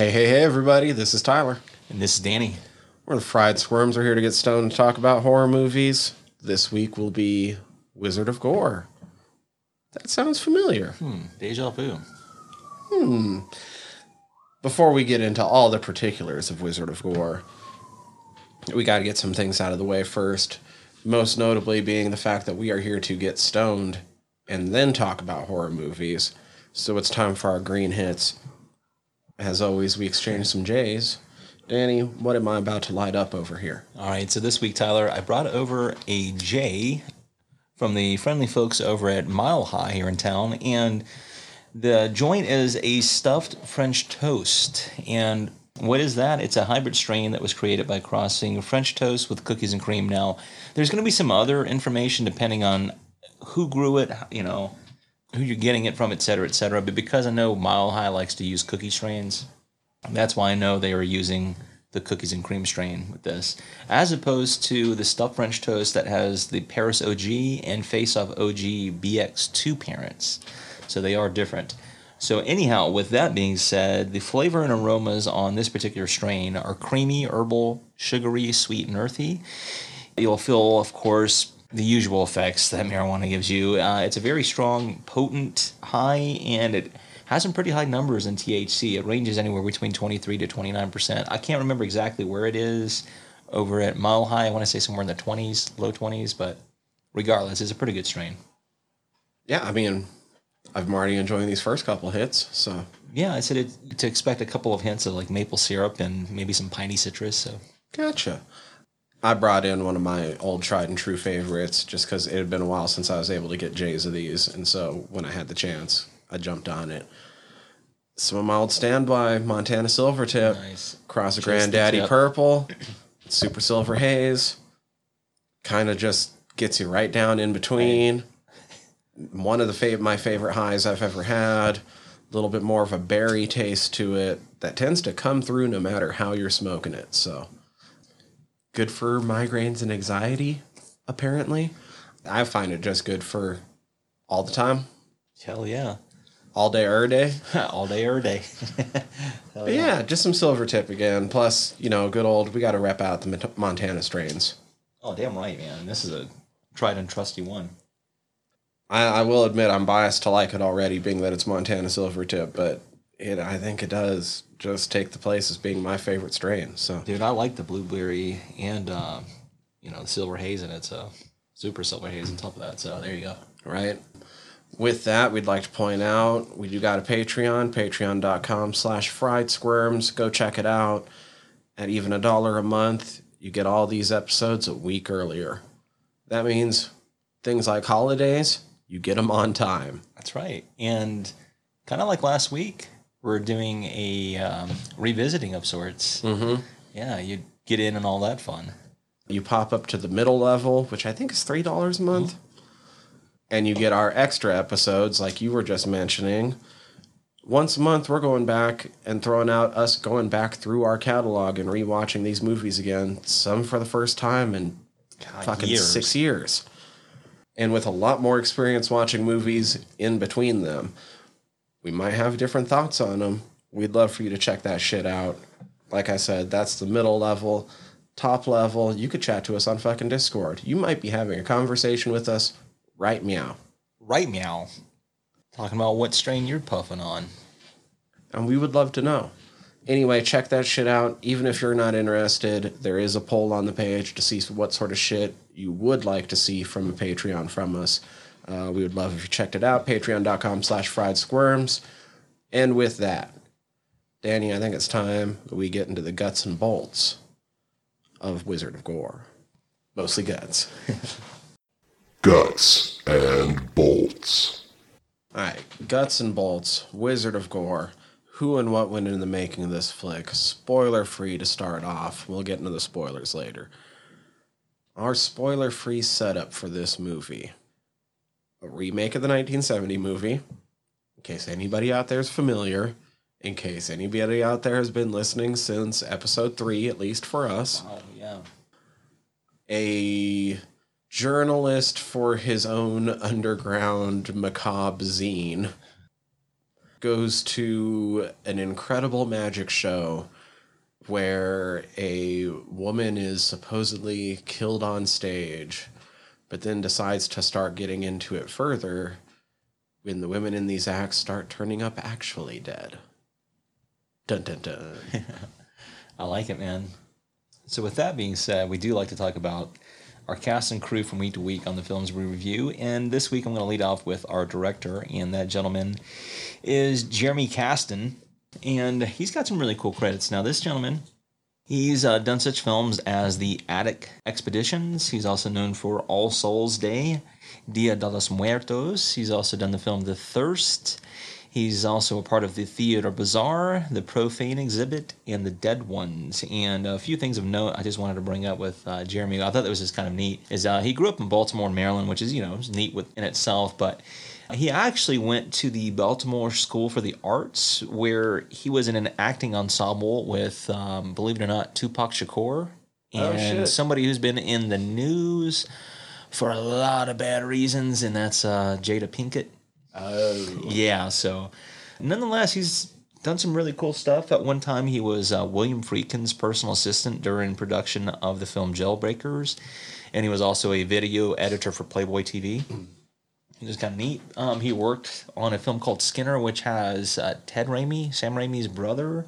Hey, hey, hey, everybody. This is Tyler. And this is Danny. We're the Fried Squirms. We're here to get stoned and talk about horror movies. This week will be Wizard of Gore. That sounds familiar. Hmm, deja vu. Hmm. Before we get into all the particulars of Wizard of Gore, we got to get some things out of the way first. Most notably being the fact that we are here to get stoned and then talk about horror movies. So it's time for our green hits. As always, we exchange some J's. Danny, what am I about to light up over here? All right, so this week, Tyler, I brought over a J from the friendly folks over at Mile High here in town. And the joint is a stuffed French toast. And what is that? It's a hybrid strain that was created by crossing French toast with cookies and cream. Now, there's going to be some other information depending on who grew it, you know, who you're getting it from, et cetera, et cetera. But because I know Mile High likes to use cookie strains, that's why I know they are using the cookies and cream strain with this, as opposed to the stuffed French toast that has the Paris OG and Face Off OG BX2 parents. So they are different. So, anyhow, with that being said, the flavor and aromas on this particular strain are creamy, herbal, sugary, sweet, and earthy. You'll feel, of course, the usual effects that marijuana gives you. Uh, it's a very strong, potent high, and it has some pretty high numbers in THC. It ranges anywhere between 23 to 29%. I can't remember exactly where it is over at Mile High. I want to say somewhere in the 20s, low 20s, but regardless, it's a pretty good strain. Yeah, I mean, I'm already enjoying these first couple hits, so Yeah, I said it, to expect a couple of hints of like maple syrup and maybe some piney citrus. So gotcha. I brought in one of my old tried and true favorites just because it had been a while since I was able to get J's of these, and so when I had the chance, I jumped on it. Some of my old standby Montana Silvertip, Nice. Cross of Granddaddy. Purple, Super Silver Haze, kind of just gets you right down in between. One of the fav- my favorite highs I've ever had. A little bit more of a berry taste to it that tends to come through no matter how you're smoking it. So good for migraines and anxiety, apparently. I find it just good for all the time, hell yeah, all day, every day. all day, every day. But yeah, just some silver tip again. Plus, you know, good old, we got to rep out the Montana strains. Oh, damn right, man. This is a tried and trusty one. I, I will admit I'm biased to like it already, being that it's Montana Silvertip, but it I think it does just take the place as being my favorite strain. So Dude, I like the blueberry and uh, you know the silver haze in it. So super silver haze on top of that. So there you go. right. With that, we'd like to point out we do got a Patreon, patreon.com slash fried squirms. Go check it out. At even a dollar a month, you get all these episodes a week earlier. That means things like holidays, you get them on time. That's right. And kind of like last week, we're doing a um, revisiting of sorts. Mm-hmm. Yeah, you get in and all that fun. You pop up to the middle level, which I think is three dollars a month, and you get our extra episodes, like you were just mentioning. Once a month, we're going back and throwing out us going back through our catalog and rewatching these movies again. Some for the first time in God, fucking years. six years, and with a lot more experience watching movies in between them. We might have different thoughts on them. We'd love for you to check that shit out. Like I said, that's the middle level. Top level, you could chat to us on fucking Discord. You might be having a conversation with us right meow. Right meow. Talking about what strain you're puffing on. And we would love to know. Anyway, check that shit out. Even if you're not interested, there is a poll on the page to see what sort of shit you would like to see from a Patreon from us. Uh, we would love if you checked it out. Patreon.com slash fried squirms. And with that, Danny, I think it's time we get into the guts and bolts of Wizard of Gore. Mostly guts. Guts and bolts. All right, guts and bolts, Wizard of Gore. Who and what went into the making of this flick? Spoiler free to start off. We'll get into the spoilers later. Our spoiler free setup for this movie a remake of the 1970 movie, in case anybody out there is familiar, in case anybody out there has been listening since episode three, at least for us. Oh, yeah. a journalist for his own underground macabre zine goes to an incredible magic show where a woman is supposedly killed on stage, but then decides to start getting into it further when the women in these acts start turning up actually dead. Dun dun dun. I like it, man. So, with that being said, we do like to talk about our cast and crew from week to week on the films we review. And this week, I'm going to lead off with our director, and that gentleman is Jeremy Kasten. And he's got some really cool credits. Now, this gentleman, he's uh, done such films as The Attic Expeditions. He's also known for All Souls Day, Dia de los Muertos. He's also done the film The Thirst. He's also a part of the Theatre Bizarre, the Profane Exhibit, and the Dead Ones. And a few things of note I just wanted to bring up with uh, Jeremy. I thought that was just kind of neat. Is uh, he grew up in Baltimore, Maryland, which is you know neat within itself, but he actually went to the Baltimore School for the Arts, where he was in an acting ensemble with, um, believe it or not, Tupac Shakur, Oh, and shit. somebody who's been in the news for a lot of bad reasons, and that's uh, Jada Pinkett. Oh. Yeah, so nonetheless, he's done some really cool stuff. At one time, he was uh, William Friedkin's personal assistant during production of the film Jailbreakers, and he was also a video editor for Playboy TV. Kind of neat. Um, he worked on a film called Skinner, which has uh, Ted Raimi, Sam Raimi's brother.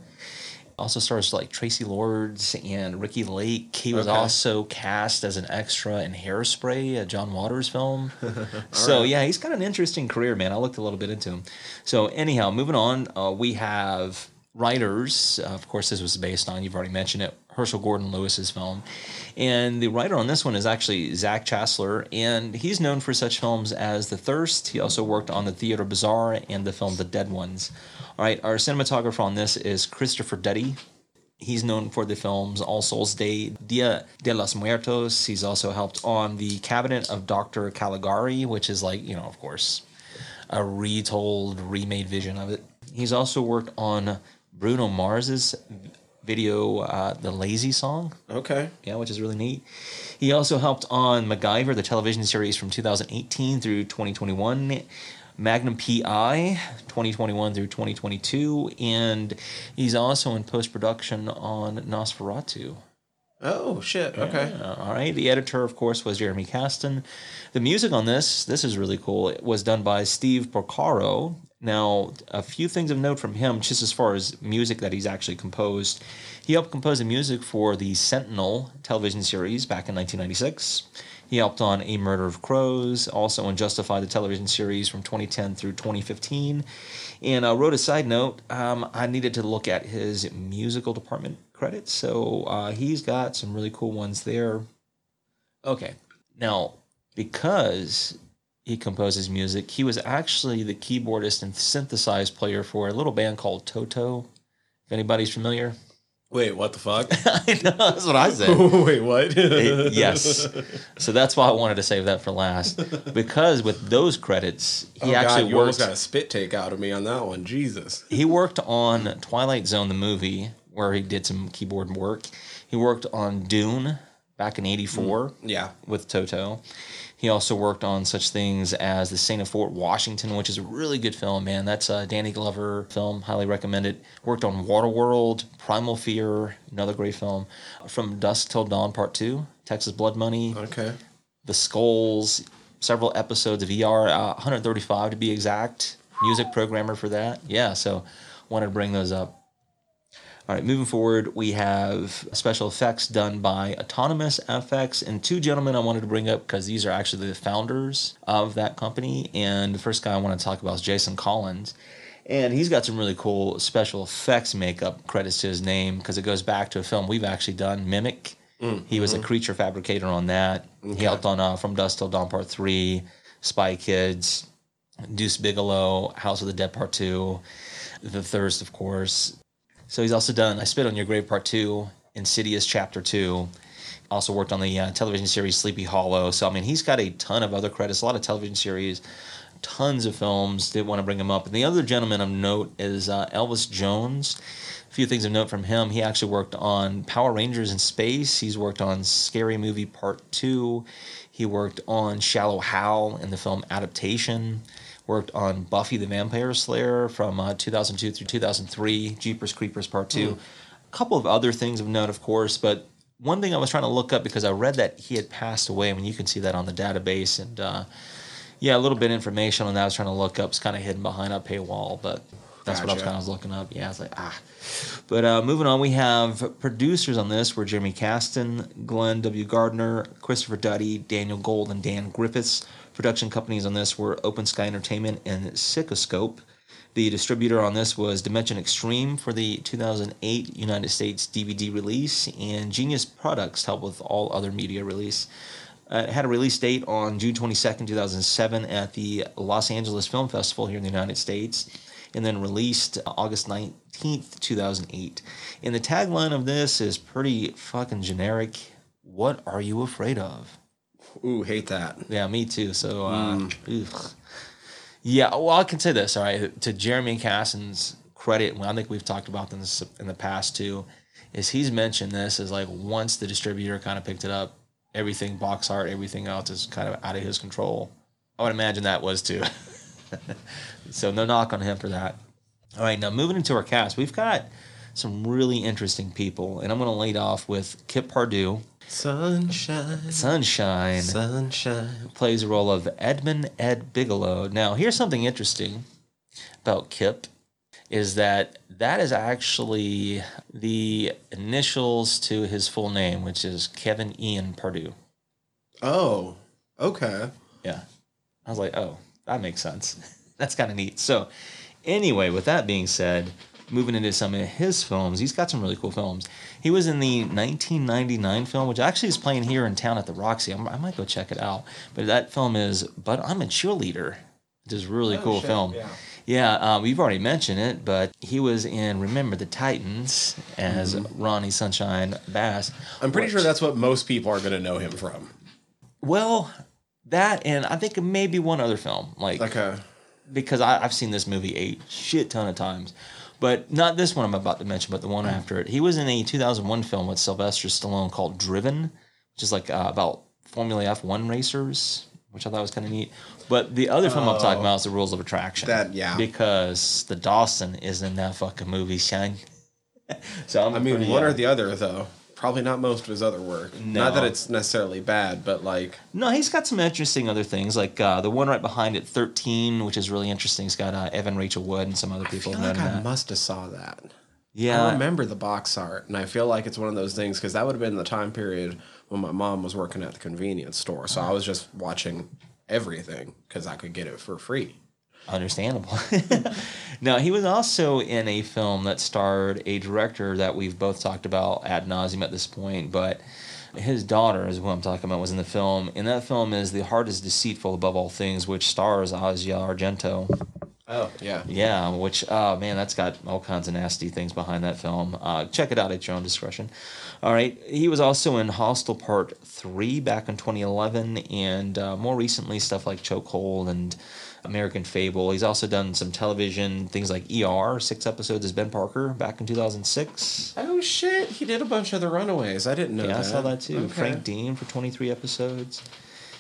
Also stars like Traci Lords and Ricki Lake. He was Okay. also cast as an extra in Hairspray, a John Waters film. so yeah, he's got an interesting career, man. I looked a little bit into him. So anyhow, moving on, uh, we have writers. Uh, of course, this was based on you've already mentioned it, Herschell Gordon Lewis's film, and the writer on this one is actually Zach Chassler, and he's known for such films as The Thirst. He also worked on the Theatre Bizarre and the film The Dead Ones. All right, our cinematographer on this is Christopher Duddy. He's known for the films All Souls Day, Dia de los Muertos. He's also helped on The Cabinet of Dr. Caligari, which is like, you know, of course, a retold, remade vision of it. He's also worked on Bruno Mars's video, uh, The Lazy Song, Okay. yeah, which is really neat. He also helped on MacGyver, the television series from 2018 through 2021, Magnum PI 2021 through 2022, and he's also in post production on Nosferatu. Oh shit. Okay. Uh, all right. The editor, of course, was Jeremy Kasten. The music on this, this is really cool. It was done by Steve Porcaro. Now, a few things of note from him, just as far as music that he's actually composed. He helped compose the music for the Sentinel television series back in 1996. He helped on A Murder of Crows, also on Justified the television series from 2010 through 2015. And I wrote a side note. Um, I needed to look at his musical department credits, so uh, he's got some really cool ones there. Okay, now because he composes music, he was actually the keyboardist and synthesized player for a little band called Toto. If anybody's familiar, Wait, what the fuck? I know that's what I said. Wait, what? Eh, yes. So that's why I wanted to save that for last. Because with those credits, he oh actually God, you almost got a spit take out of me on that one. Jesus. he worked on Twilight Zone the movie where he did some keyboard work. He worked on Dune back in 84 Yeah. with Toto. He also worked on such things as The Saint of Fort Washington, which is a really good film, man. That's a Danny Glover film. Highly recommend it. Worked on Waterworld, Primal Fear, another great film. From Dusk Till Dawn Part 2, Texas Blood Money, Okay. The Skulls, several episodes of ER, uh, 135 to be exact. Music programmer for that. Yeah, so wanted to bring those up. All right, moving forward, we have special effects done by Autonomous FX and two gentlemen I wanted to bring up because these are actually the founders of that company. And the first guy I want to talk about is Jason Collins. And he's got some really cool special effects makeup credits to his name because it goes back to a film we've actually done, Mimic. He was a creature fabricator on that. He helped on uh, From Dusk Till Dawn Part 3, Spy Kids, Deuce Bigalow, House of the Dead Part 2, The Thirst, of course. So he's also done I Spit on Your Grave Part 2, Insidious Chapter 2. Also worked on the uh, television series Sleepy Hollow. So, I mean, he's got a ton of other credits, a lot of television series, tons of films. Did want to bring him up. And the other gentleman of note is uh, Elvis Jones. A few things of note from him. He actually worked on Power Rangers in Space. He's worked on Scary Movie Part 2. He worked on Shallow Hal in the film Adaptation. Worked on Buffy the Vampire Slayer from uh, 2002 through 2003, Jeepers Creepers Part 2. A couple of other things of note, of course, but one thing I was trying to look up because I read that he had passed away. I mean, you can see that on the database. And uh, yeah, a little bit of information on that I was trying to look up. It's kind of hidden behind a paywall, but that's what I was kind of looking up. Yeah, I was like, ah. But uh, moving on, we have producers on this were Jeremy Kasten, Glenn W. Gardner, Christopher Duddy, Daniel Gold, and Dan Griffiths. Production companies on this were Open Sky Entertainment and Sikoscope. The distributor on this was Dimension Extreme for the 2008 United States DVD release, and Genius Products helped with all other media release. Uh, it had a release date on June 22nd, 2007, at the Los Angeles Film Festival here in the United States, and then released August 19th, 2008. And the tagline of this is pretty fucking generic. What are you afraid of? Ooh, hate that. Yeah, me too. So, uh, ugh. yeah. Well, I can say this. All right, to Jeremy Kasten's credit, and I think we've talked about this in the past too, is he's mentioned this as like once the distributor kind of picked it up, everything box art, everything else is kind of out of his control. I would imagine that was too. so no knock on him for that. All right, now moving into our cast, we've got some really interesting people, and I'm going to lead off with Kip Pardue, Sunshine. Sunshine Sunshine. plays the role of Edmund Ed Bigelow. Now, here's something interesting about Kip is that that is actually the initials to his full name, which is Kevin Ian Pardue. Oh, okay. Yeah. I was like, oh, that makes sense. That's kind of neat. So, anyway, with that being said, moving into some of his films, he's got some really cool films. He was in the 1999 film, which actually is playing here in town at the Roxy. I'm, I might go check it out. But that film is But I'm a Cheerleader, which is a really cool shit, film. yeah. Yeah, um, we've already mentioned it, but he was in Remember the Titans as Ronnie Sunshine Bass. I'm pretty which- sure that's what most people are going to know him from. Well, that and I think maybe one other film, like a. because I, I've seen this movie a shit ton of times, but not this one I'm about to mention, but the one after it. He was in a 2001 film with Sylvester Stallone called Driven, which is like uh, about Formula F1 racers, which I thought was kind of neat. But the other film I'm talking about is The Rules of Attraction. That- yeah. Because the Dawson is in that fucking movie, son. so I'm I mean, pretty, one or the other, though. Probably not most of his other work. Not that it's necessarily bad, but like. No, he's got some interesting other things, like uh, the one right behind it, 13, which is really interesting. It's got uh, Evan Rachel Wood and some other I people feel like I that. must have saw that. Yeah, I remember the box art, and I feel like it's one of those things because that would have been the time period when my mom was working at the convenience store. So I was just watching everything because I could get it for free. Understandable. now, he was also in a film that starred a director that we've both talked about ad nauseum at this point, but his daughter is who I'm talking about was in the film. And that film is The Heart is Deceitful Above All Things, which stars Asia Argento. Oh yeah, Yeah, which, oh man, that's got all kinds of nasty things behind that film. Uh, check it out at your own discretion. All right. He was also in Hostel Part 3 back in 2011, and uh, more recently, stuff like Chokehold and American Fable. He's also done some television, things like ER, six episodes as Ben Parker back in 2006. Oh shit, he did a bunch of the Runaways. I didn't know Yeah, that. I saw that too. Okay. Frank Dean for 23 episodes.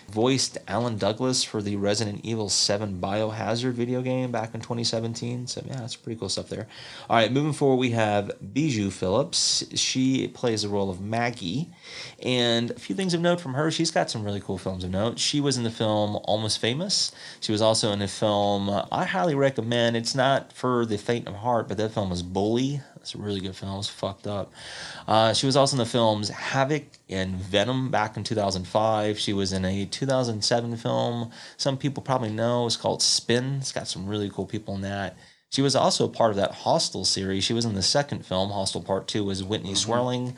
Voiced Alan Douglas for the Resident Evil 7 Biohazard video game back in 2017. So, yeah, that's pretty cool stuff there. All right, moving forward, we have Bijou Phillips. She plays the role of Maggie. And a few things of note from her she's got some really cool films of note. She was in the film Almost Famous. She was also in the film I highly recommend. It's not for the faint of heart, but that film was Bully. It's a really good film. It's fucked up. Uh, she was also in the films Havoc and Venom back in 2005. She was in a 2007 film some people probably know. It's called Spin. It's got some really cool people in that. She was also part of that Hostel series. She was in the second film, Hostel Part 2, was Whitney Swerling.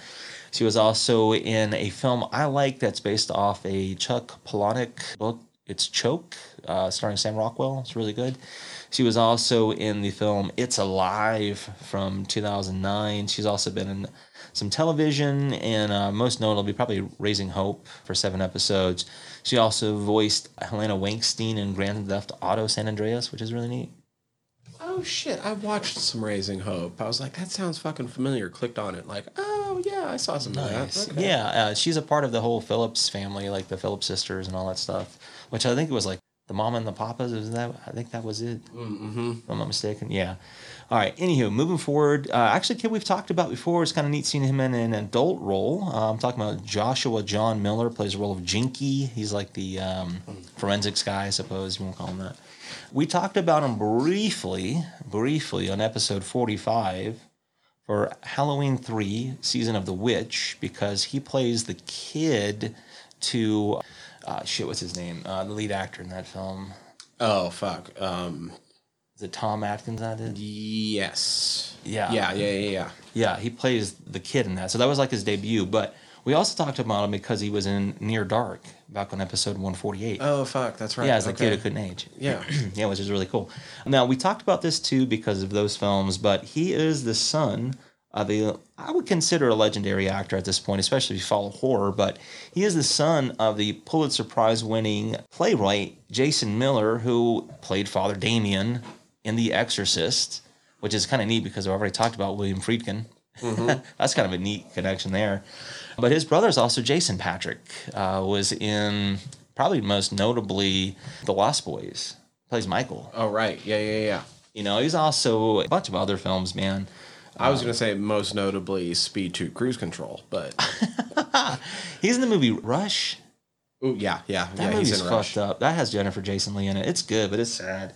She was also in a film I like that's based off a Chuck Palahniuk book. It's Choke, uh, starring Sam Rockwell. It's really good. She was also in the film It's Alive from 2009. She's also been in some television and uh, most notably probably Raising Hope for seven episodes. She also voiced Helena Wankstein in Grand Theft Auto San Andreas, which is really neat. Oh shit, I watched some Raising Hope. I was like, that sounds fucking familiar. Clicked on it, like, oh yeah, I saw some Nice. of that. Okay. Yeah, uh, she's a part of the whole Phillips family, like the Phillips sisters and all that stuff, which I think was like the Mama and the Papas. Is that? I think that was it. Mm-hmm. If I'm not mistaken. Yeah. All right. Anywho, moving forward. Uh, actually, kid, we've talked about before. It's kind of neat seeing him in an adult role. Uh, I'm talking about Joshua John Miller plays the role of Jinky. He's like the um, forensics guy, I suppose you won't call him that. We talked about him briefly, briefly on episode 45 for Halloween 3, Season of the Witch, because he plays the kid to, uh, shit, what's his name? Uh, the lead actor in that film. Oh fuck. Um. Is it Tom Atkins that did? Yes. Yeah. Yeah. Yeah. Yeah. Yeah. Yeah, he plays the kid in that. So that was like his debut. But we also talked about him because he was in Near Dark back on episode 148. Oh fuck. That's right. yeah, as the kid who couldn't age. Yeah. yeah, which is really cool. Now we talked about this too because of those films, but he is the son of a I would consider a legendary actor at this point, especially if you follow horror. But he is the son of the Pulitzer Prize winning playwright Jason Miller, who played Father Damien in The Exorcist, which is kind of neat because I've already talked about William Friedkin. That's kind of a neat connection there. But his brother is also Jason Patric, uh, was in probably most notably The Lost Boys. Plays Michael. Oh right. Yeah. Yeah. Yeah. You know, he's also a bunch of other films, man. I was gonna say most notably Speed Two Cruise Control, but He's in the movie Rush. Ooh, yeah, yeah, That yeah. movie's He's in fucked Rush. up. That has Jennifer Jason Lee in it. It's good, but it's sad.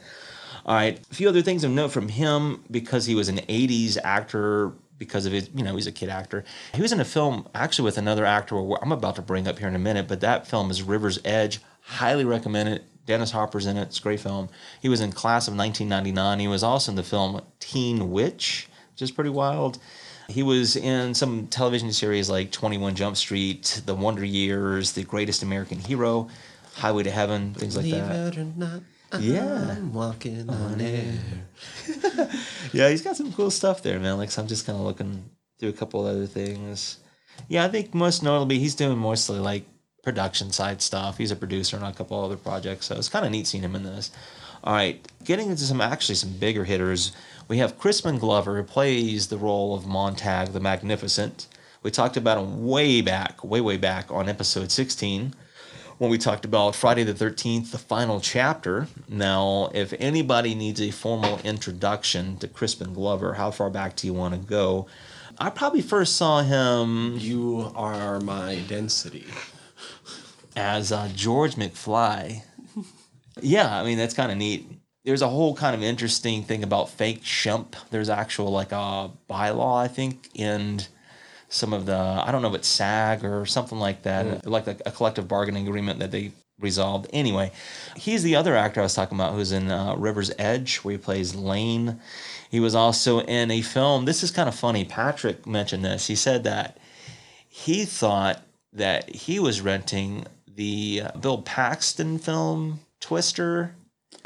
All right, a few other things of note from him because he was an '80s actor. Because of his, you know, he's a kid actor. He was in a film actually with another actor. I'm about to bring up here in a minute, but that film is River's Edge. Highly recommend it. Dennis Hopper's in it. It's a great film. He was in Class of 1999. He was also in the film Teen Witch, is pretty wild. He was in some television series like 21 Jump Street, The Wonder Years, The Greatest American Hero, Highway to Heaven, things like that. it or not, Yeah. I'm walking on air. Yeah, he's got some cool stuff there, man. Like, so I'm just kind of looking through a couple other things. Yeah, I think most notably, he's doing mostly like production side stuff. He's a producer on a couple other projects, so it's kind of neat seeing him in this. All right, getting into some actually some bigger hitters. We have Crispin Glover, who plays the role of Montag the Magnificent. We talked about him way back, way, way back on episode 16 when we talked about Friday the 13th, the final chapter. Now, if anybody needs a formal introduction to Crispin Glover, how far back do you want to go? I probably first saw him You are my density. as uh, George McFly. yeah, I mean that's kind of neat. There's a whole kind of interesting thing about fake Shemp. There's actual like a bylaw, I think, in some of the I don't know if it's SAG or something like that, like a, a collective bargaining agreement that they resolved. Anyway, he's the other actor I was talking about who's in uh, River's Edge, where he plays Lane. He was also in a film. This is kind of funny. Patrick mentioned this. He said that he thought that he was renting the uh, Bill Paxton film Twister,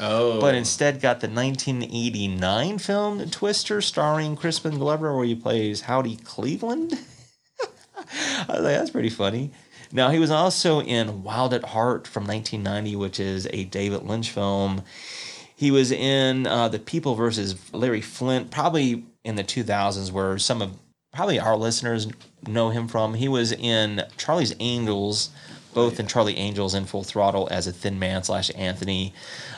Oh, but instead got the 1989 film Twister starring Crispin Glover, where he plays Howdy Cleveland. I was like, that's pretty funny. Now, he was also in Wild at Heart from 1990, which is a David Lynch film. He was in uh, The People versus Larry Flynt, probably in the 2000s, where some of probably our listeners know him from. He was in Charlie's Angels, both oh, in Charlie Angels and Full Throttle as a thin man slash Anthony.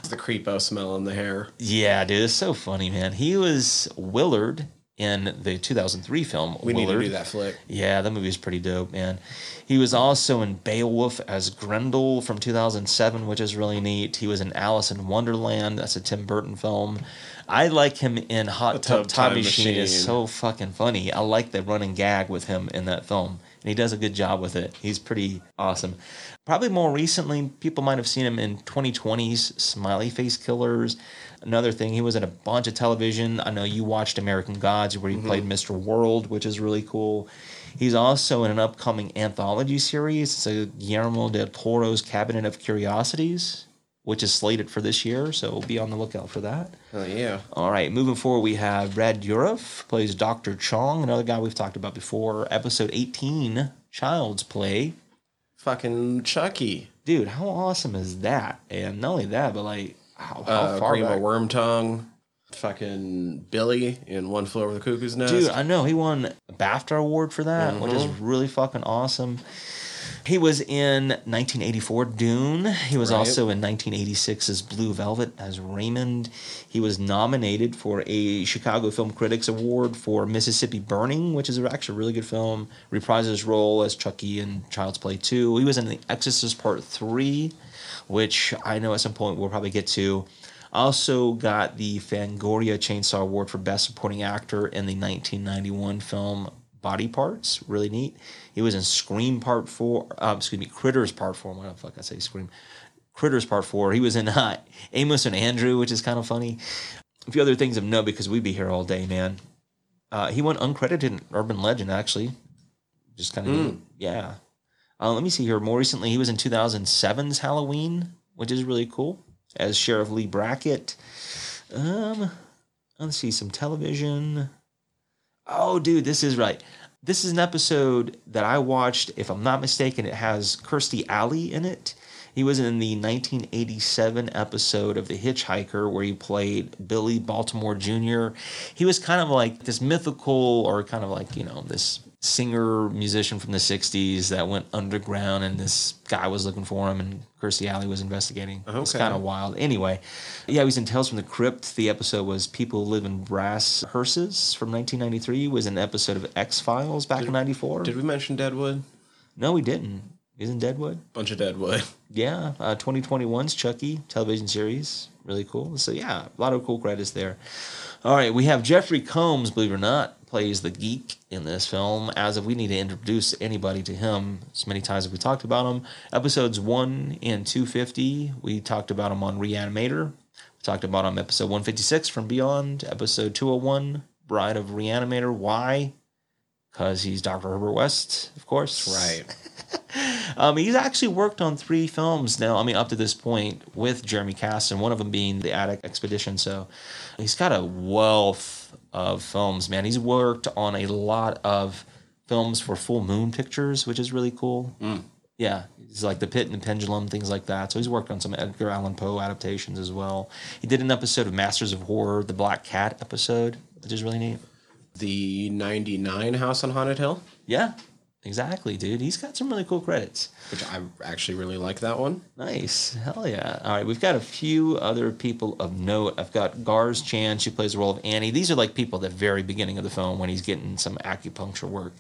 the creepo smell in the hair. Yeah, dude, it's so funny, man. He was Willard in the 2003 film We need Willard. to do that flick. Yeah, that movie is pretty dope, man. He was also in Beowulf as Grendel from 2007, which is really neat. He was in Alice in Wonderland. That's a Tim Burton film. I like him in Hot Tub Tub Time Machine. It's Machine. so fucking funny. I like the running gag with him in that film. And he does a good job with it. He's pretty awesome. Probably more recently, people might have seen him in 2020's Smiley Face Killers. Another thing, he was in a bunch of television. I know you watched American Gods, where he mm-hmm. played Mr. World, which is really cool. He's also in an upcoming anthology series. It's a Guillermo del Toro's Cabinet of Curiosities, which is slated for this year. So be on the lookout for that. Oh yeah. All right, moving forward, we have Brad Dourif plays Dr. Chong, another guy we've talked about before. Episode 18, Child's Play. Fucking Chucky. Dude, how awesome is that? And not only that, but like, how, how Uh, far Grima back? Wormtongue. Fucking Billy in One Flew Over the Cuckoo's Nest. Dude, I know he won a BAFTA award for that, which is Mm-hmm. really fucking awesome. He was in 1984 Dune. He was Right. also in 1986's Blue Velvet as Raymond. He was nominated for a Chicago Film Critics Award for Mississippi Burning, which is actually a really good film. Reprised his role as Chucky in Child's Play 2. He was in The Exorcist Part 3, which I know at some point we'll probably get to. Also got the Fangoria Chainsaw Award for Best Supporting Actor in the 1991 film Body Parts. Really neat. He was in Scream Part 4, uh, excuse me, Critters Part 4. What the fuck I say Scream? Critters Part 4. He was in uh, Amos and Andrew, which is kind of funny. A few other things of note because we'd be here all day, man. Uh, he went uncredited in Urban Legend, actually. Just kind of, yeah. Uh, let me see here. More recently, he was in 2007's Halloween, which is really cool, as Sheriff Lee Brackett. Um, let's see some television. Oh, dude, this is right. This is an episode that I watched. If I'm not mistaken, it has Kirstie Alley in it. He was in the 1987 episode of The Hitchhiker where he played Billy Baltimore Jr. He was kind of like this mythical, or kind of like, you know, this singer musician from the 60s that went underground and this guy was looking for him and Kirstie Alley was investigating. It's Okay. kind of wild. Anyway, yeah, he was in Tales from the Crypt. The episode was People Live in Brass Hearses from 1993. He was an episode of X Files back in 94. Did we mention Deadwood? no, we didn't. He's in Deadwood. Bunch of Deadwood. Yeah, uh, 2021's Chucky television series. Really cool. So, yeah, a lot of cool credits there. All right, we have Jeffrey Combs, believe it or not, plays the geek in this film. As if we need to introduce anybody to him, as many times as we talked about him. Episodes 1 and 250, we talked about him on Reanimator. We talked about him episode 156 from Beyond. Episode 201, Bride of Reanimator. Why? Because he's Dr. Herbert West, of course. Right. Um, he's actually worked on three films now. I mean, up to this point with Jeremy Kasten, one of them being The Attic Expedition. So he's got a wealth of films, man. He's worked on a lot of films for Full Moon Pictures, which is really cool. Mm. Yeah, he's like The Pit and the Pendulum, things like that. So he's worked on some Edgar Allan Poe adaptations as well. He did an episode of Masters of Horror, the Black Cat episode, which is really neat. The 99 House on Haunted Hill, Yeah, exactly, dude. He's got some really cool credits. which I actually really like that one. Nice. Hell yeah. All right. We've got a few other people of note. I've got Gars Chan. She plays the role of Annie. These are like people at the very beginning of the film when he's getting some acupuncture work.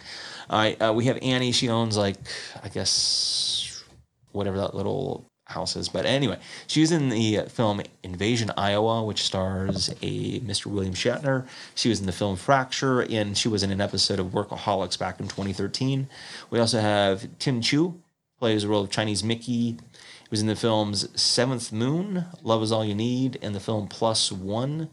All right. Uh, we have Annie. She owns like, I guess, whatever that little house is. But anyway, she was in the film Invasion Iowa, which stars a Mr. William Shatner. She was in the film Fracture, and she was in an episode of Workaholics back in 2013. We also have Tim Chu, plays the role of Chinese Mickey. He was in the films Seventh Moon, Love Is All You Need, and the film Plus One.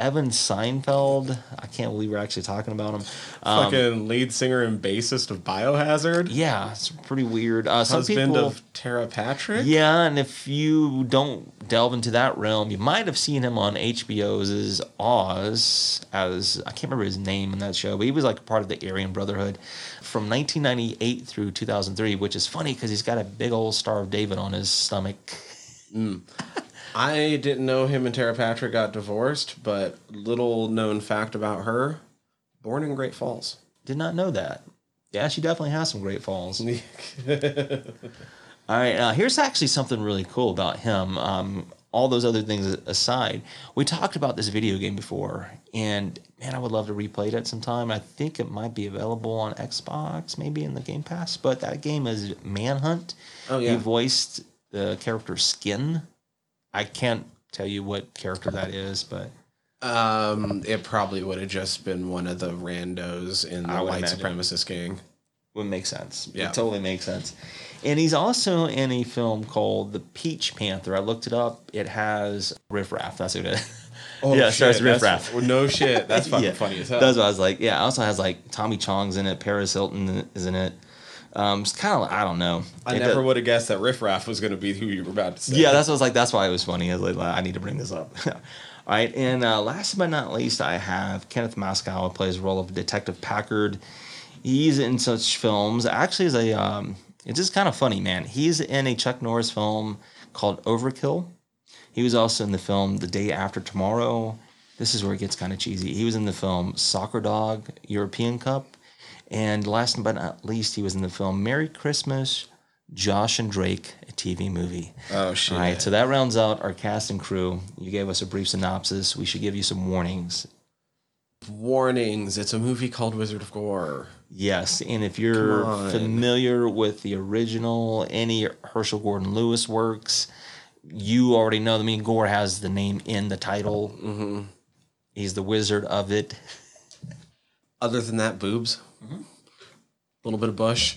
Evan Seinfeld. I can't believe we're actually talking about him. Um, Fucking lead singer and bassist of Biohazard. yeah, it's pretty weird. Uh, some Husband people, of Tara Patrick. yeah, and if you don't delve into that realm, you might have seen him on HBO's Oz as I can't remember his name in that show, but he was like part of the Aryan Brotherhood from 1998 through 2003, which is funny because he's got a big old Star of David on his stomach. I didn't know him and Tara Patrick got divorced, but little known fact about her: born in Great Falls. Did not know that. Yeah, she definitely has some great falls. All right, uh, here's actually something really cool about him. Um, all those other things aside, we talked about this video game before, and man, I would love to replay it at some time. I think it might be available on Xbox, maybe in the Game Pass. But that game is Manhunt. Oh, yeah. he voiced the character Skin. I can't tell you what character that is, but Um, it probably would have just been one of the randos in the white imagine. supremacist gang. would make sense. Yeah. It totally makes sense. And he's also in a film called The Peach Panther. I looked it up. It has Riff Raff. That's what it is. Oh, yeah, it stars shit, Riff Raff. No shit, that's fucking Yeah. funny as hell. That's what I was like. Yeah, it also has like Tommy Chong's in it. Paris Hilton is in it. Um, it's kind of like, I don't know. I It never would have guessed that Riff Raff was going to be who you were about to say. Yeah, that's what I was like. That's why it was funny. I was like, I need to bring this up. All right, and uh, last but not least, I have Kenneth who plays the role of Detective Packard. He's in such films. Actually, is a um, it's just kind of funny, man. He's in a Chuck Norris film called Overkill. He was also in the film The Day After Tomorrow. This is where it gets kind of cheesy. He was in the film Soccer Dog European Cup. And last but not least, he was in the film Merry Christmas, Josh and Drake, a TV movie. Oh shit! All right, so that rounds out our cast and crew. You gave us a brief synopsis. We should give you some warnings. Warnings: It's a movie called Wizard of Gore. Yes, and if you're familiar with the original, any Herschell Gordon Lewis works, you already know. I mean, Gore has the name in the title. Mm-hmm. He's the wizard of it. Other than that, boobs. A little bit of bush.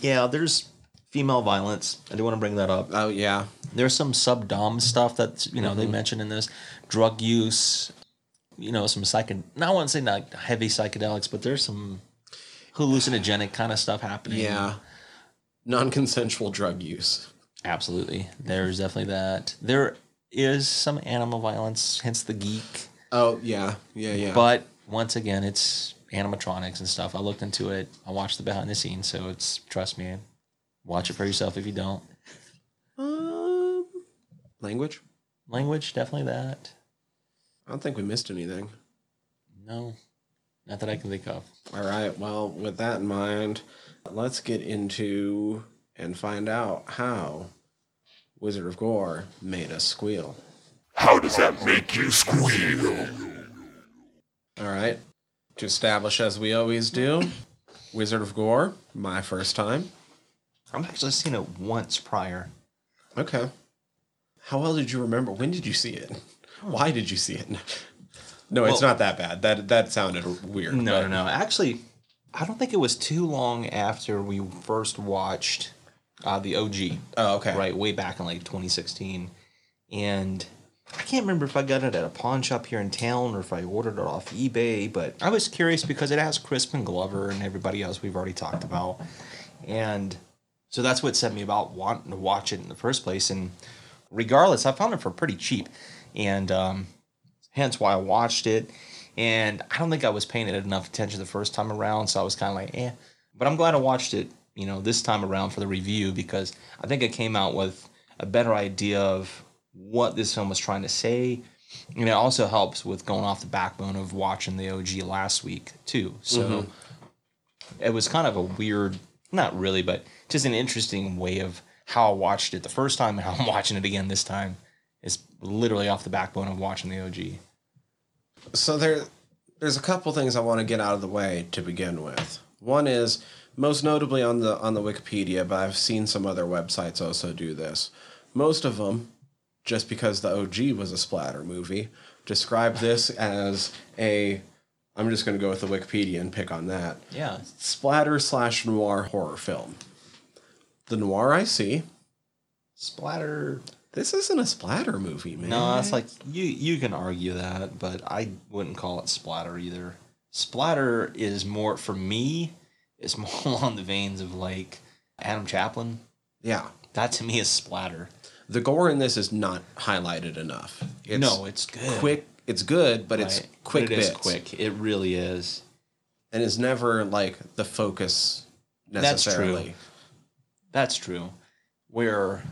Yeah, there's female violence. I do want to bring that up. Oh yeah. There's some sub dom stuff that's you know they mm-hmm. mentioned in this drug use. You know, some psychedelic. I want to say not heavy psychedelics, but there's some hallucinogenic kind of stuff happening. Yeah. Non-consensual drug use. Absolutely. There's definitely that. There is some animal violence, hence the geek. Oh yeah, yeah, yeah. But once again, it's animatronics and stuff. I looked into it. I watched the behind the scenes, so it's trust me. Watch it for yourself if you don't. um, language. Language, definitely that. I don't think we missed anything. No, not that I can think of. All right. Well, with that in mind, let's get into and find out how Wizard of Gore made us squeal. How does that make you squeal? All right. To establish, as we always do, Wizard of Gore, my first time. I've actually seen it once prior. Okay. How well did you remember? When did you see it? Why did you see it? No, it's Well- not that bad. That that sounded weird. No, but- no, no. Actually, I don't think it was too long after we first watched uh, the OG. Oh, okay. right way back in like 2016 and i can't remember if i got it at a pawn shop here in town or if i ordered it off ebay but i was curious because it has crispin glover and everybody else we've already talked about. And so that's what set me about wanting to watch it in the first place. And regardless i found it for pretty cheap. And um, hence why i watched it. And i don't think i was paying it enough attention the first time around. So i was kind of like eh. But i'm glad i watched it you know this time around for the review because i think i came out with a better idea of what this film was trying to say. And it also helps with going off the backbone of watching the og last week too. So mm-hmm. it was kind of a weird not really but just an interesting way of how i watched it the first time and how i'm watching it again this time. Is literally off the backbone of watching the og So there, there's a couple things I want to get out of the way to begin with. One is most notably on the on the Wikipedia, but I've seen some other websites also do this. Most of them, just because the OG was a splatter movie, describe this as a. I'm just going to go with the Wikipedia and pick on that. yeah Splatter slash noir horror film. The noir I see. splatter This isn't a splatter movie, man. No, it's like you you can argue that, but I wouldn't call it splatter either. Splatter is more for me. It's more along the veins of like Adam Chaplin. yeah. That to me is splatter. The gore in this is not highlighted enough. It's no, it's good. quick. It's good, but it's quick But it is bits, quick. It really is. and it's never like the focus necessarily. That's necessarily. true. That's true. Where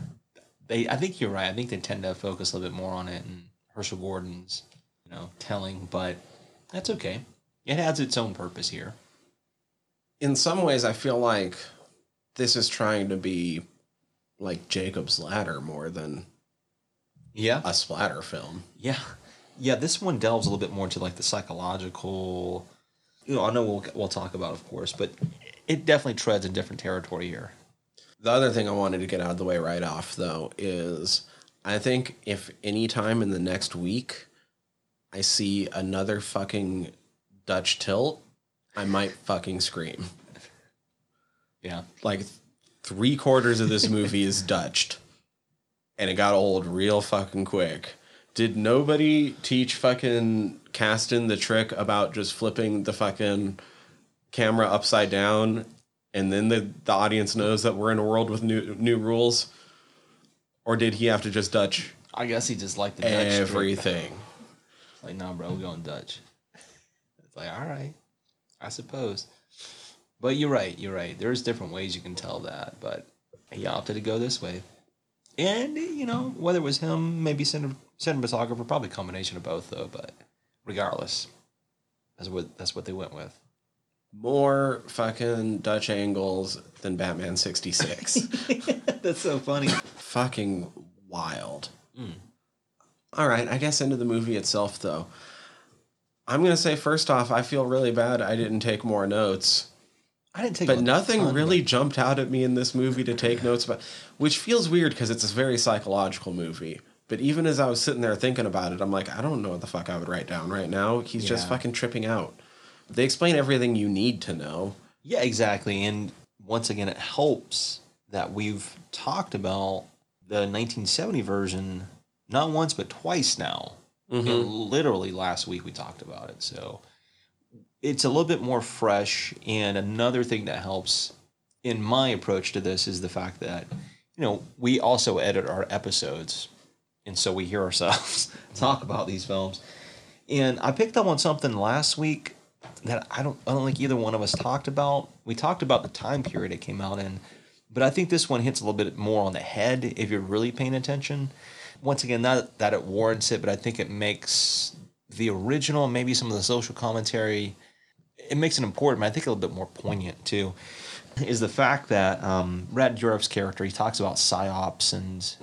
they, I think you're right. I think they tend to focus a little bit more on it and Herschell Gordon's, you know, telling. But that's okay. It has its own purpose here. In some ways, I feel like this is trying to be like Jacob's Ladder more than Yeah. a splatter film. Yeah, yeah. This one delves a little bit more into like the psychological. You know, I know we'll we'll talk about, of course, but it definitely treads in different territory here. The other thing I wanted to get out of the way right off, though, is I think if any time in the next week I see another fucking Dutch tilt, I might fucking scream. Yeah, Like three quarters of this movie is Dutched, and it got old real fucking quick. Did nobody teach fucking Kasten the trick about just flipping the fucking camera upside down and then the, the audience knows that we're in a world with new new rules? Or did he have to just Dutch I guess he just liked the Dutch trick. everything? Like, nah, bro, we're going Dutch. It's like, all right, I suppose. But you're right. You're right. There's different ways you can tell that, but he opted to go this way. And you know, whether it was him, maybe cine- cinematographer, probably a combination of both, though. But regardless, that's what that's what they went with. more fucking Dutch angles than Batman 66. That's so funny. fucking wild. Mm. All right, I guess into the movie itself, though. I'm going to say, first off, I feel really bad I didn't take more notes. I didn't take, But nothing ton, really jumped out at me in this movie to take notes about, which feels weird because it's a very psychological movie. But even as I was sitting there thinking about it, I'm like, I don't know what the fuck I would write down right now. He's just fucking tripping out. They explain everything you need to know. Yeah, exactly. And once again, it helps that we've talked about the 1970 version not once but twice now. And literally last week we talked about it. So it's a little bit more fresh. And another thing that helps in my approach to this is the fact that, you know, we also edit our episodes. And so we hear ourselves talk about these films. And I picked up on something last week that I don't I don't think either one of us talked about. We talked about the time period it came out in, but I think this one hits a little bit more on the head if you're really paying attention. Once again, not that it warrants it, but I think it makes the original, maybe some of the social commentary, it makes it important, but I think a little bit more poignant too. Is the fact that um, Brad Dourif's character he talks about psyops and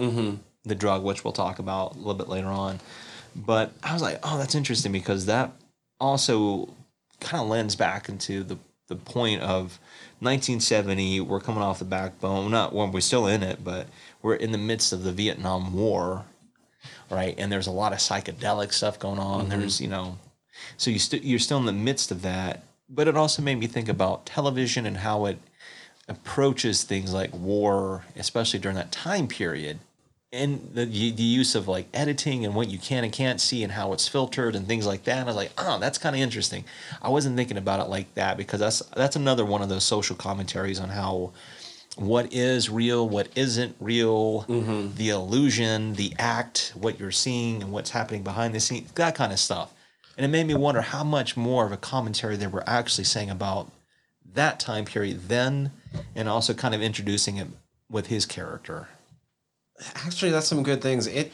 the drug, which we'll talk about a little bit later on. But I was like, oh, that's interesting because that also kind of lends back into the the point of 1970. We're coming off the backbone, not when we're still in it, but we're in the midst of the Vietnam War, right? And there's a lot of psychedelic stuff going on. There's you know, so you st- you're still in the midst of that. But it also made me think about television and how it approaches things like war, especially during that time period and the, the use of like editing and what you can and can't see and how it's filtered and things like that. And I was like, oh, that's kind of interesting. I wasn't thinking about it like that because that's that's another one of those social commentaries on how what is real, what isn't real, mm-hmm. the illusion, the act, what you're seeing and what's happening behind the scenes, that kind of stuff. And it made me wonder how much more of a commentary they were actually saying about that time period then and also kind of introducing it with his character. Actually, that's some good things. It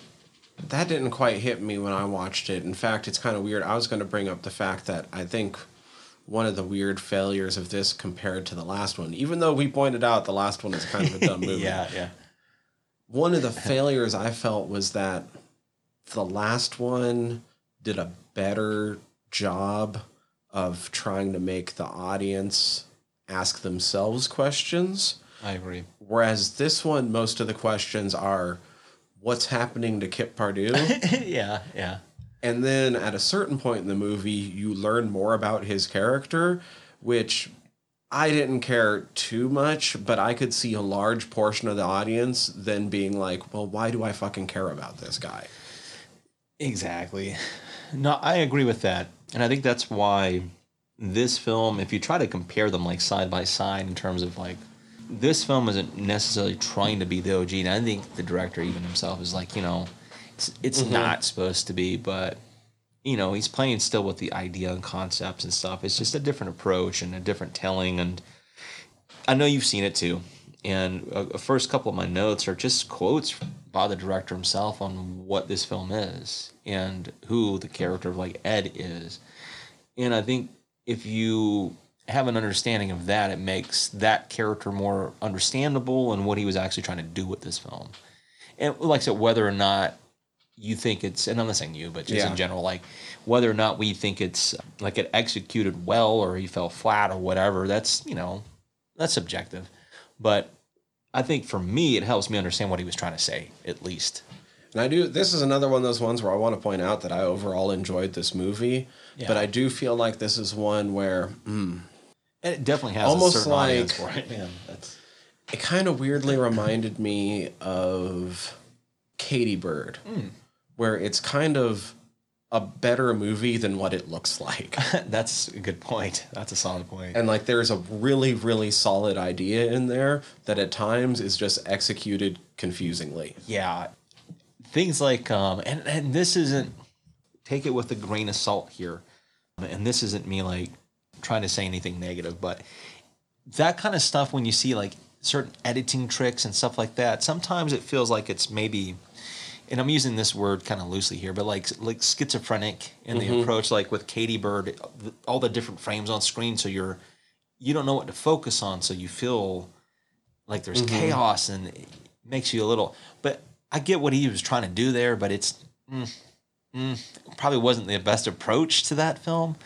that didn't quite hit me when I watched it. In fact, it's kind of weird. I was going to bring up the fact that I think one of the weird failures of this compared to the last one, even though we pointed out the last one is kind of a dumb movie. Yeah, yeah. One of the failures I felt was that the last one did a better job of trying to make the audience ask themselves questions. I agree. Whereas this one, most of the questions are, "What's happening to Kip Pardue?" yeah, yeah. and then at a certain point in the movie, you learn more about his character, which I didn't care too much, but I could see a large portion of the audience then being like, "Well, why do I fucking care about this guy?" Exactly. No, I agree with that. And I think that's why this film, if you try to compare them like side by side in terms of like, this film isn't necessarily trying to be the OG. And I think the director, even himself, is like, you know, it's, it's mm-hmm. not supposed to be, but, you know, he's playing still with the idea and concepts and stuff. It's just a different approach and a different telling. And I know you've seen it too. And a, a first couple of my notes are just quotes by the director himself on what this film is and who the character of like Ed is. And I think if you have an understanding of that, it makes that character more understandable and what he was actually trying to do with this film. And like I said, whether or not you think it's, and I'm not saying you, but just Yeah. in general, like whether or not we think it's like it executed well or he fell flat or whatever, that's, you know, that's subjective. But I think for me, it helps me understand what he was trying to say, at least. And I do. This is another one of those ones where I want to point out that I overall enjoyed this movie, Yeah. but I do feel like this is one where mm, it definitely has Almost a certain like- for it. Man, it kind of weirdly reminded me of Katie Bird, where it's kind of a better movie than what it looks like. that's a good point. That's a solid point. and like there's a really really solid idea in there that at times is just executed confusingly. yeah, things like um, and and this isn't take it with a grain of salt here, and this isn't me like trying to say anything negative, but that kind of stuff when you see like certain editing tricks and stuff like that, sometimes it feels like it's maybe and I'm using this word kind of loosely here, but like like schizophrenic in the approach, like with Katie Bird, all the different frames on screen, so you're you don't know what to focus on, so you feel like there's chaos and it makes you a little. But I get what he was trying to do there, but it's mm, mm, probably wasn't the best approach to that film.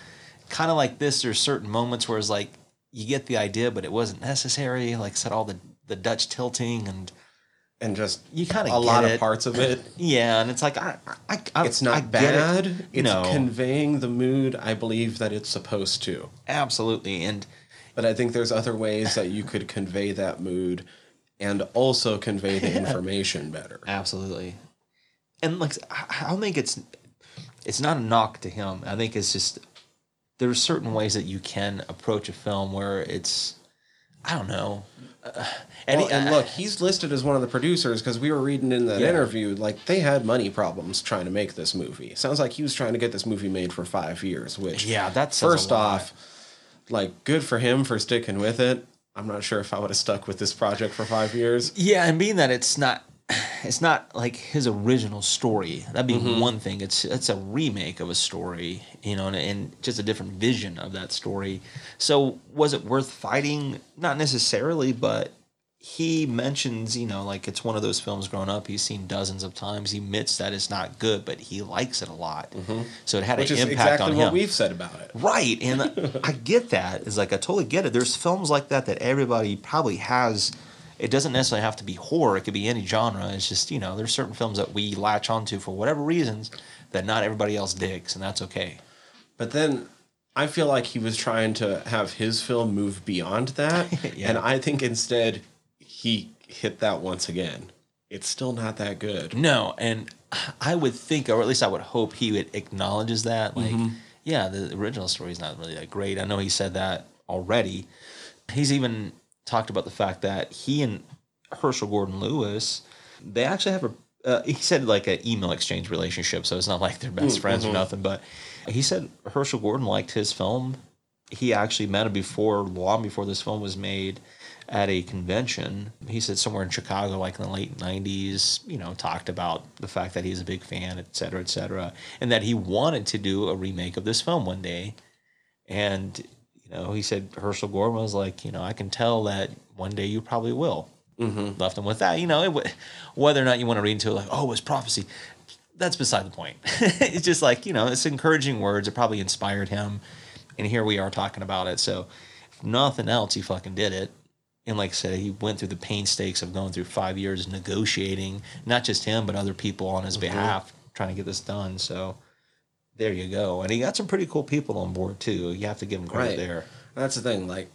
Kind of like this, there's certain moments where it's like you get the idea, but it wasn't necessary. Like I said, all the the Dutch tilting and and just you kind of a lot it. of parts of it. Yeah, and it's like I, I, I It's not I bad. It. It's no, conveying the mood I believe that it's supposed to. absolutely, and But I think there's other ways that you could convey that mood and also convey the information better. absolutely, and like I don't think it's it's not a knock to him. I think it's just there's certain ways that you can approach a film where it's I don't know. Uh, and, Well, he- and look, he's listed as one of the producers because we were reading in that Yeah. interview, like they had money problems trying to make this movie. Sounds like he was trying to get this movie made for five years. Which, Yeah, that's first off, like good for him for sticking with it. I'm not sure if I would have stuck with this project for five years. Yeah, and being that it's not it's not like his original story. That'd be Mm-hmm. one thing. It's it's a remake of a story, you know, and, and just a different vision of that story. So was it worth fighting? Not necessarily, but he mentions, you know, like it's one of those films growing up he's seen dozens of times. He admits that it's not good, but he likes it a lot. So it had Mm-hmm. Which an impact exactly on what him. we've said about it. Right, and I get that. It's like I totally get it. There's films like that that everybody probably has. It doesn't necessarily have to be horror. It could be any genre. It's just you know there's certain films that we latch onto for whatever reasons that not everybody else digs, and that's okay. But then I feel like he was trying to have his film move beyond that. Yeah. And I think instead he hit that once again. It's still not that good. No, and I would think, or at least I would hope, he would acknowledges that. Like, mm-hmm. yeah, the original story is not really that great. I know he said that already. He's even talked about the fact that he and Herschell Gordon Lewis, they actually have a. Uh, he said like an email exchange relationship, so it's not like they're best friends or nothing. But he said Herschel Gordon liked his film. He actually met him before, long before this film was made, at a convention. He said somewhere in Chicago, like in the late '90s. You know, talked about the fact that he's a big fan, et cetera, et cetera, and that he wanted to do a remake of this film one day. And you know, he said Herschell Gordon was like, you know, I can tell that one day you probably will. Mm-hmm. Left him with that. You know, it, w- whether or not you want to read into it, like, oh, it was prophecy. That's beside the point. it's just like you know, it's encouraging words. It probably inspired him, and here we are talking about it. So, if nothing else, he fucking did it. And like I said, he went through the painstaking of going through five years negotiating, not just him, but other people on his behalf, trying to get this done. So, there you go. And he got some pretty cool people on board too. You have to give him credit Right. there. That's the thing. Like,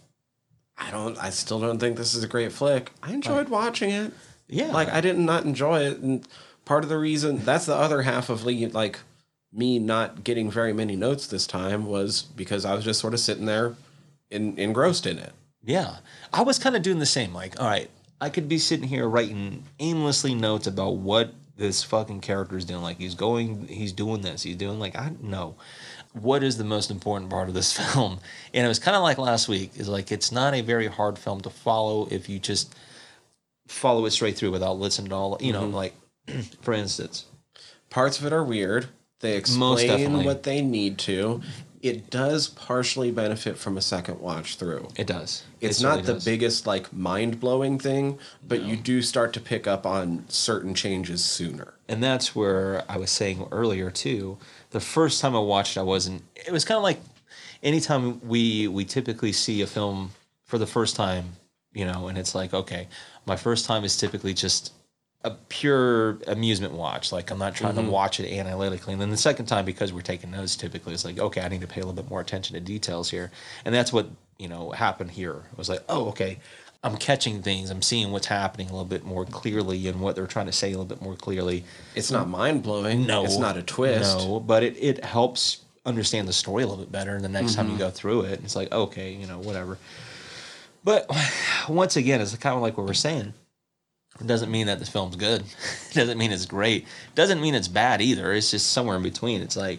I don't. I still don't think this is a great flick. I enjoyed watching it. Yeah. Like, I didn't not enjoy it, and part of the reason that's the other half of Lee, like me not getting very many notes this time was because I was just sort of sitting there, in, engrossed in it. Yeah. I was kind of doing the same. Like, all right, I could be sitting here writing aimlessly notes about what this fucking character is doing. Like, he's going, he's doing this, he's doing, like, I know. What is the most important part of this film? And it was kind of like last week, is like, it's not a very hard film to follow if you just follow it straight through without listening to all, you know, mm-hmm. like, for instance, Parts of it are weird. They explain what they need to. It does partially benefit from a second watch through. it does. It's It not the does. biggest like mind blowing thing, but you do start to pick up on certain changes sooner. and that's where I was saying earlier too. The first time I watched, I wasn't. It was kind of like anytime we we typically see a film for the first time, you know, and it's like, okay, my first time is typically just a pure amusement watch. Like I'm not trying to watch it analytically. And then the second time, because we're taking notes, typically it's like, okay, I need to pay a little bit more attention to details here. And that's what you know happened here. It was like, oh, okay. I'm catching things. I'm seeing what's happening a little bit more clearly and what they're trying to say a little bit more clearly. It's not mind blowing. No, it's not a twist. No, but it, it helps understand the story a little bit better. And the next time you Mm-hmm. go through it, it's like okay, you know, whatever. But once again, it's kind of like what we're saying. It doesn't mean that the film's good. It doesn't mean it's great. It doesn't mean it's bad either. It's just somewhere in between. It's like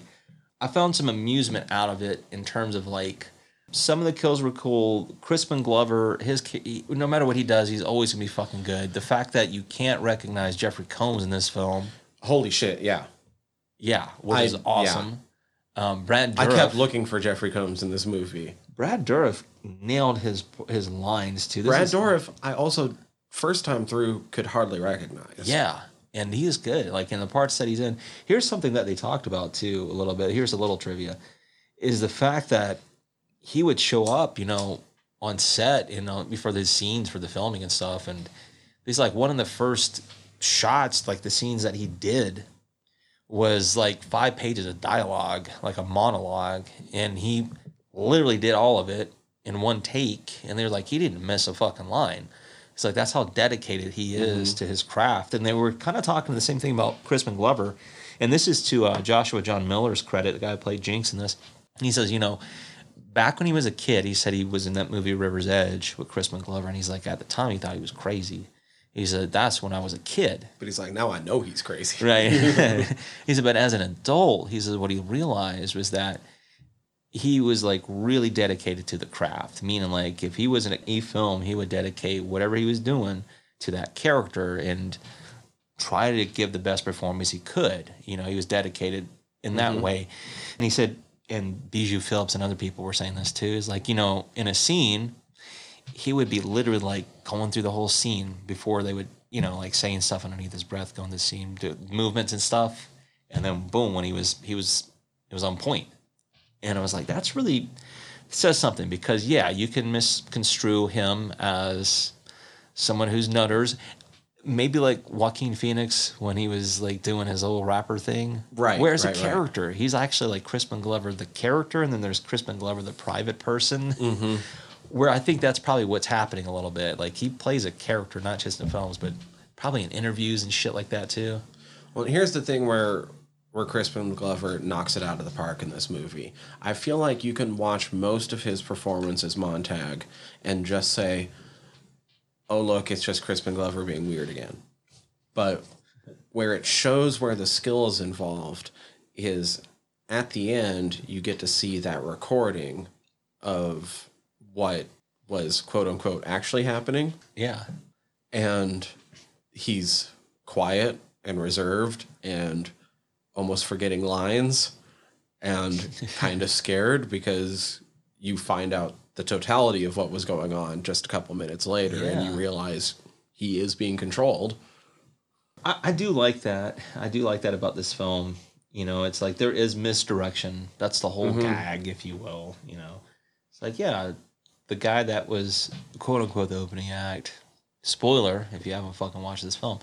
I found some amusement out of it in terms of like some of the kills were cool. Crispin Glover, his he, no matter what he does, he's always gonna be fucking good. The fact that you can't recognize Jeffrey Combs in this film, Holy shit! Yeah, yeah, was I- awesome. Um, Brad I kept looking for Jeffrey Combs in this movie. Brad Dourif nailed his his lines too. This Brad is- Dourif, I also first time through could hardly recognize. Yeah, and he is good. Like in the parts that he's in. Here's something that they talked about too a little bit. Here's a little trivia: is the fact that he would show up, you know, on set, you know, before the scenes for the filming and stuff, and he's like one of the first shots, like the scenes that he did was like five pages of dialogue, like a monologue, and he literally did all of it in one take. And they're like, he didn't miss a fucking line. It's like that's how dedicated he is to his craft. And they were kind of talking the same thing about Crispin Glover. And this is to uh, Joshua John Miller's credit, the guy who played Jinx in this. He says, you know, back when he was a kid, he said he was in that movie River's Edge with Crispin Glover, and he's like, at the time, he thought he was crazy. He said, that's when I was a kid. But he's like, now I know he's crazy. Right. he said, but as an adult, he said what he realized was that he was like really dedicated to the craft. Meaning, like if he was in a film, he would dedicate whatever he was doing to that character and try to give the best performance he could. You know, he was dedicated in that mm-hmm. way. And he said, and Bijou Phillips and other people were saying this too, is like, you know, in a scene, he would be literally like going through the whole scene before they would, you know, like saying stuff underneath his breath, going to the scene, do movements and stuff. And then boom, when he was, he was, it was on point. And I was like, that's really says something because yeah, you can misconstrue him as someone who's nutters. Maybe like Joaquin Phoenix when he was like doing his old rapper thing. Right, Where's right, a right. character? He's actually like Crispin Glover, the character, and then there's Crispin Glover, the private person. Mm-hmm. Where I think that's probably what's happening a little bit. Like he plays a character, not just in films, but probably in interviews and shit like that too. Well, here's the thing where where Crispin Glover knocks it out of the park in this movie. I feel like you can watch most of his performance as Montag and just say, "Oh, look, it's just Crispin Glover being weird again." But where it shows where the skill is involved is at the end you get to see that recording of what was quote unquote actually happening Yeah. and he's quiet and reserved and almost forgetting lines and kind of scared because you find out the totality of what was going on just a couple minutes later and you realize he is being controlled I, I do like that. I do like that about this film. You know, it's like there is misdirection. That's the whole mm-hmm. gag, if you will. You know, it's like, yeah, the guy that was quote unquote the opening act. Spoiler, if you haven't fucking watched this film,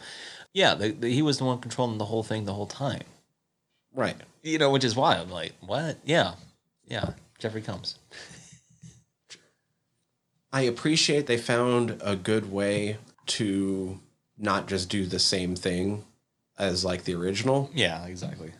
yeah, the, the, he was the one controlling the whole thing the whole time. Right You know, which is why I'm like, what? Yeah, yeah. Jeffrey Combs. i appreciate they found a good way to not just do the same thing as like the original Yeah, exactly.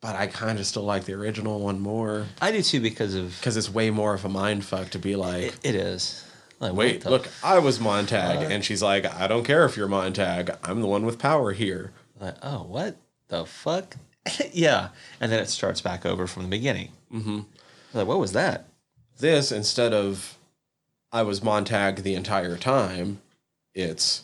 but i kind of still like the original one more I do too because of because it's way more of a mind fuck to be like it, it is. Like, Wait, the look, I was Montag. and she's like, I don't care if you're Montag. I'm the one with power here. Like, oh, what the fuck? yeah. And then it starts back over from the beginning. Mm-hmm. Like, what was that? This, instead of I was Montag the entire time, it's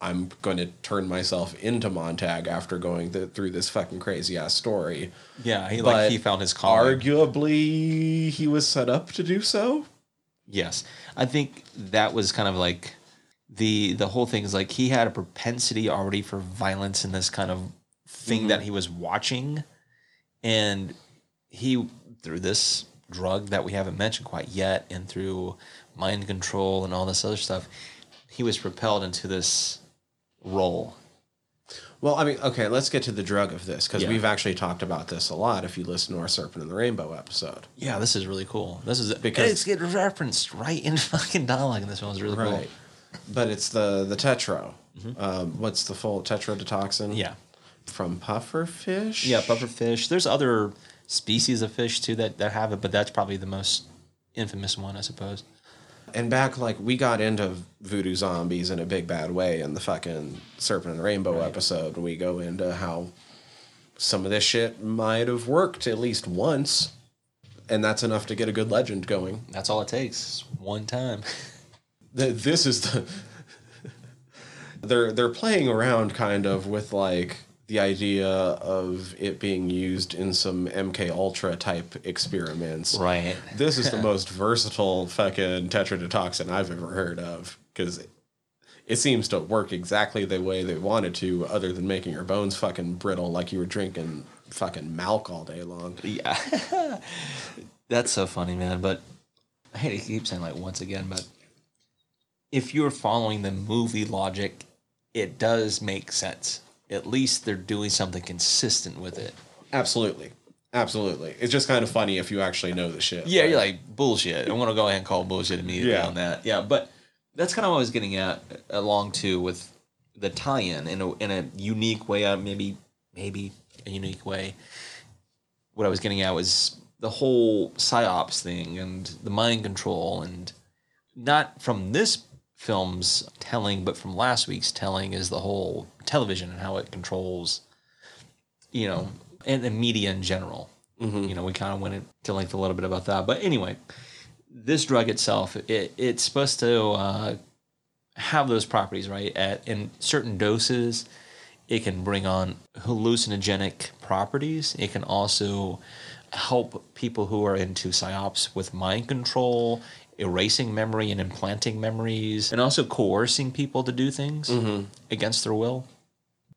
I'm going to turn myself into Montag after going th- through this fucking crazy ass story. Yeah, he But like he found his calling. Arguably, he was set up to do so. yes, I think that was kind of like the the whole thing is like he had a propensity already for violence in this kind of thing that he was watching, and he through this drug that we haven't mentioned quite yet, and through mind control and all this other stuff, he was propelled into this role. Well, I mean, okay, let's get to the drug of this because Yeah. we've actually talked about this a lot if you listen to our Serpent in the Rainbow episode. Yeah, this is really cool. This is Because- it's getting referenced right in fucking dialogue in this one. It's really cool. Right. But it's the the tetro. Um, what's the full tetrodotoxin? Mm-hmm. Yeah. From pufferfish. Yeah, pufferfish. There's other species of fish too that, that have it, but that's probably the most infamous one, I suppose. And back like we got into voodoo zombies in a big bad way in the fucking Serpent and Rainbow episode, and we go into how some of this shit might have worked at least once, and that's enough to get a good legend going. That's all it takes. One time. This is the they're they're playing around kind of with like the idea of it being used in some MK Ultra type experiments. Right. This is the most versatile fucking tetrodotoxin I've ever heard of because it seems to work exactly the way they wanted to, other than making your bones fucking brittle like you were drinking fucking milk all day long. Yeah. That's so funny, man. But I hate to keep saying like once again, but if you're following the movie logic, it does make sense. At least they're doing something consistent with it. Absolutely. Absolutely. It's just kind of funny if you actually know the shit. Yeah, you're like bullshit. I want to go ahead and call bullshit immediately Yeah. on that. Yeah, but that's kind of what I was getting at along too with the tie-in in a in a unique way. Uh, maybe maybe a unique way. What I was getting at was the whole psyops thing and the mind control, and not from this film's telling, but from last week's telling, is the whole television and how it controls, you know, and the media in general. You know, we kind of went into length a little bit about that, but anyway, this drug itself, it, it's supposed to uh, have those properties, right? At in certain doses, it can bring on hallucinogenic properties. It can also help people who are into psyops with mind control, erasing memory and implanting memories, and also coercing people to do things mm-hmm. against their will.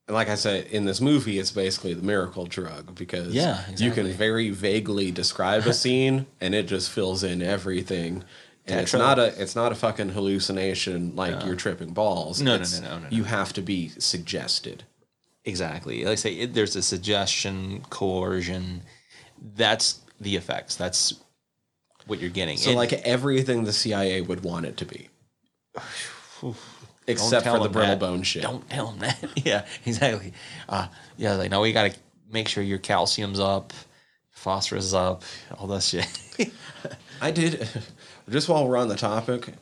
And like I said, in this movie, it's basically the miracle drug because Yeah, you can very vaguely describe a scene and it just fills in everything. And it's not a it's not a fucking hallucination like you're tripping balls. No, no, no, no, no, no. You have to be suggested. Exactly. Like I say, it, there's a suggestion, coercion. That's the effects. That's what you're getting. So And- like everything the CIA would want it to be. Except for the brittle that. bone shit. Don't tell them that. yeah, exactly. Uh, yeah, like no, we got to make sure your calcium's up, phosphorus is up, all that shit. I did just while we're on the topic,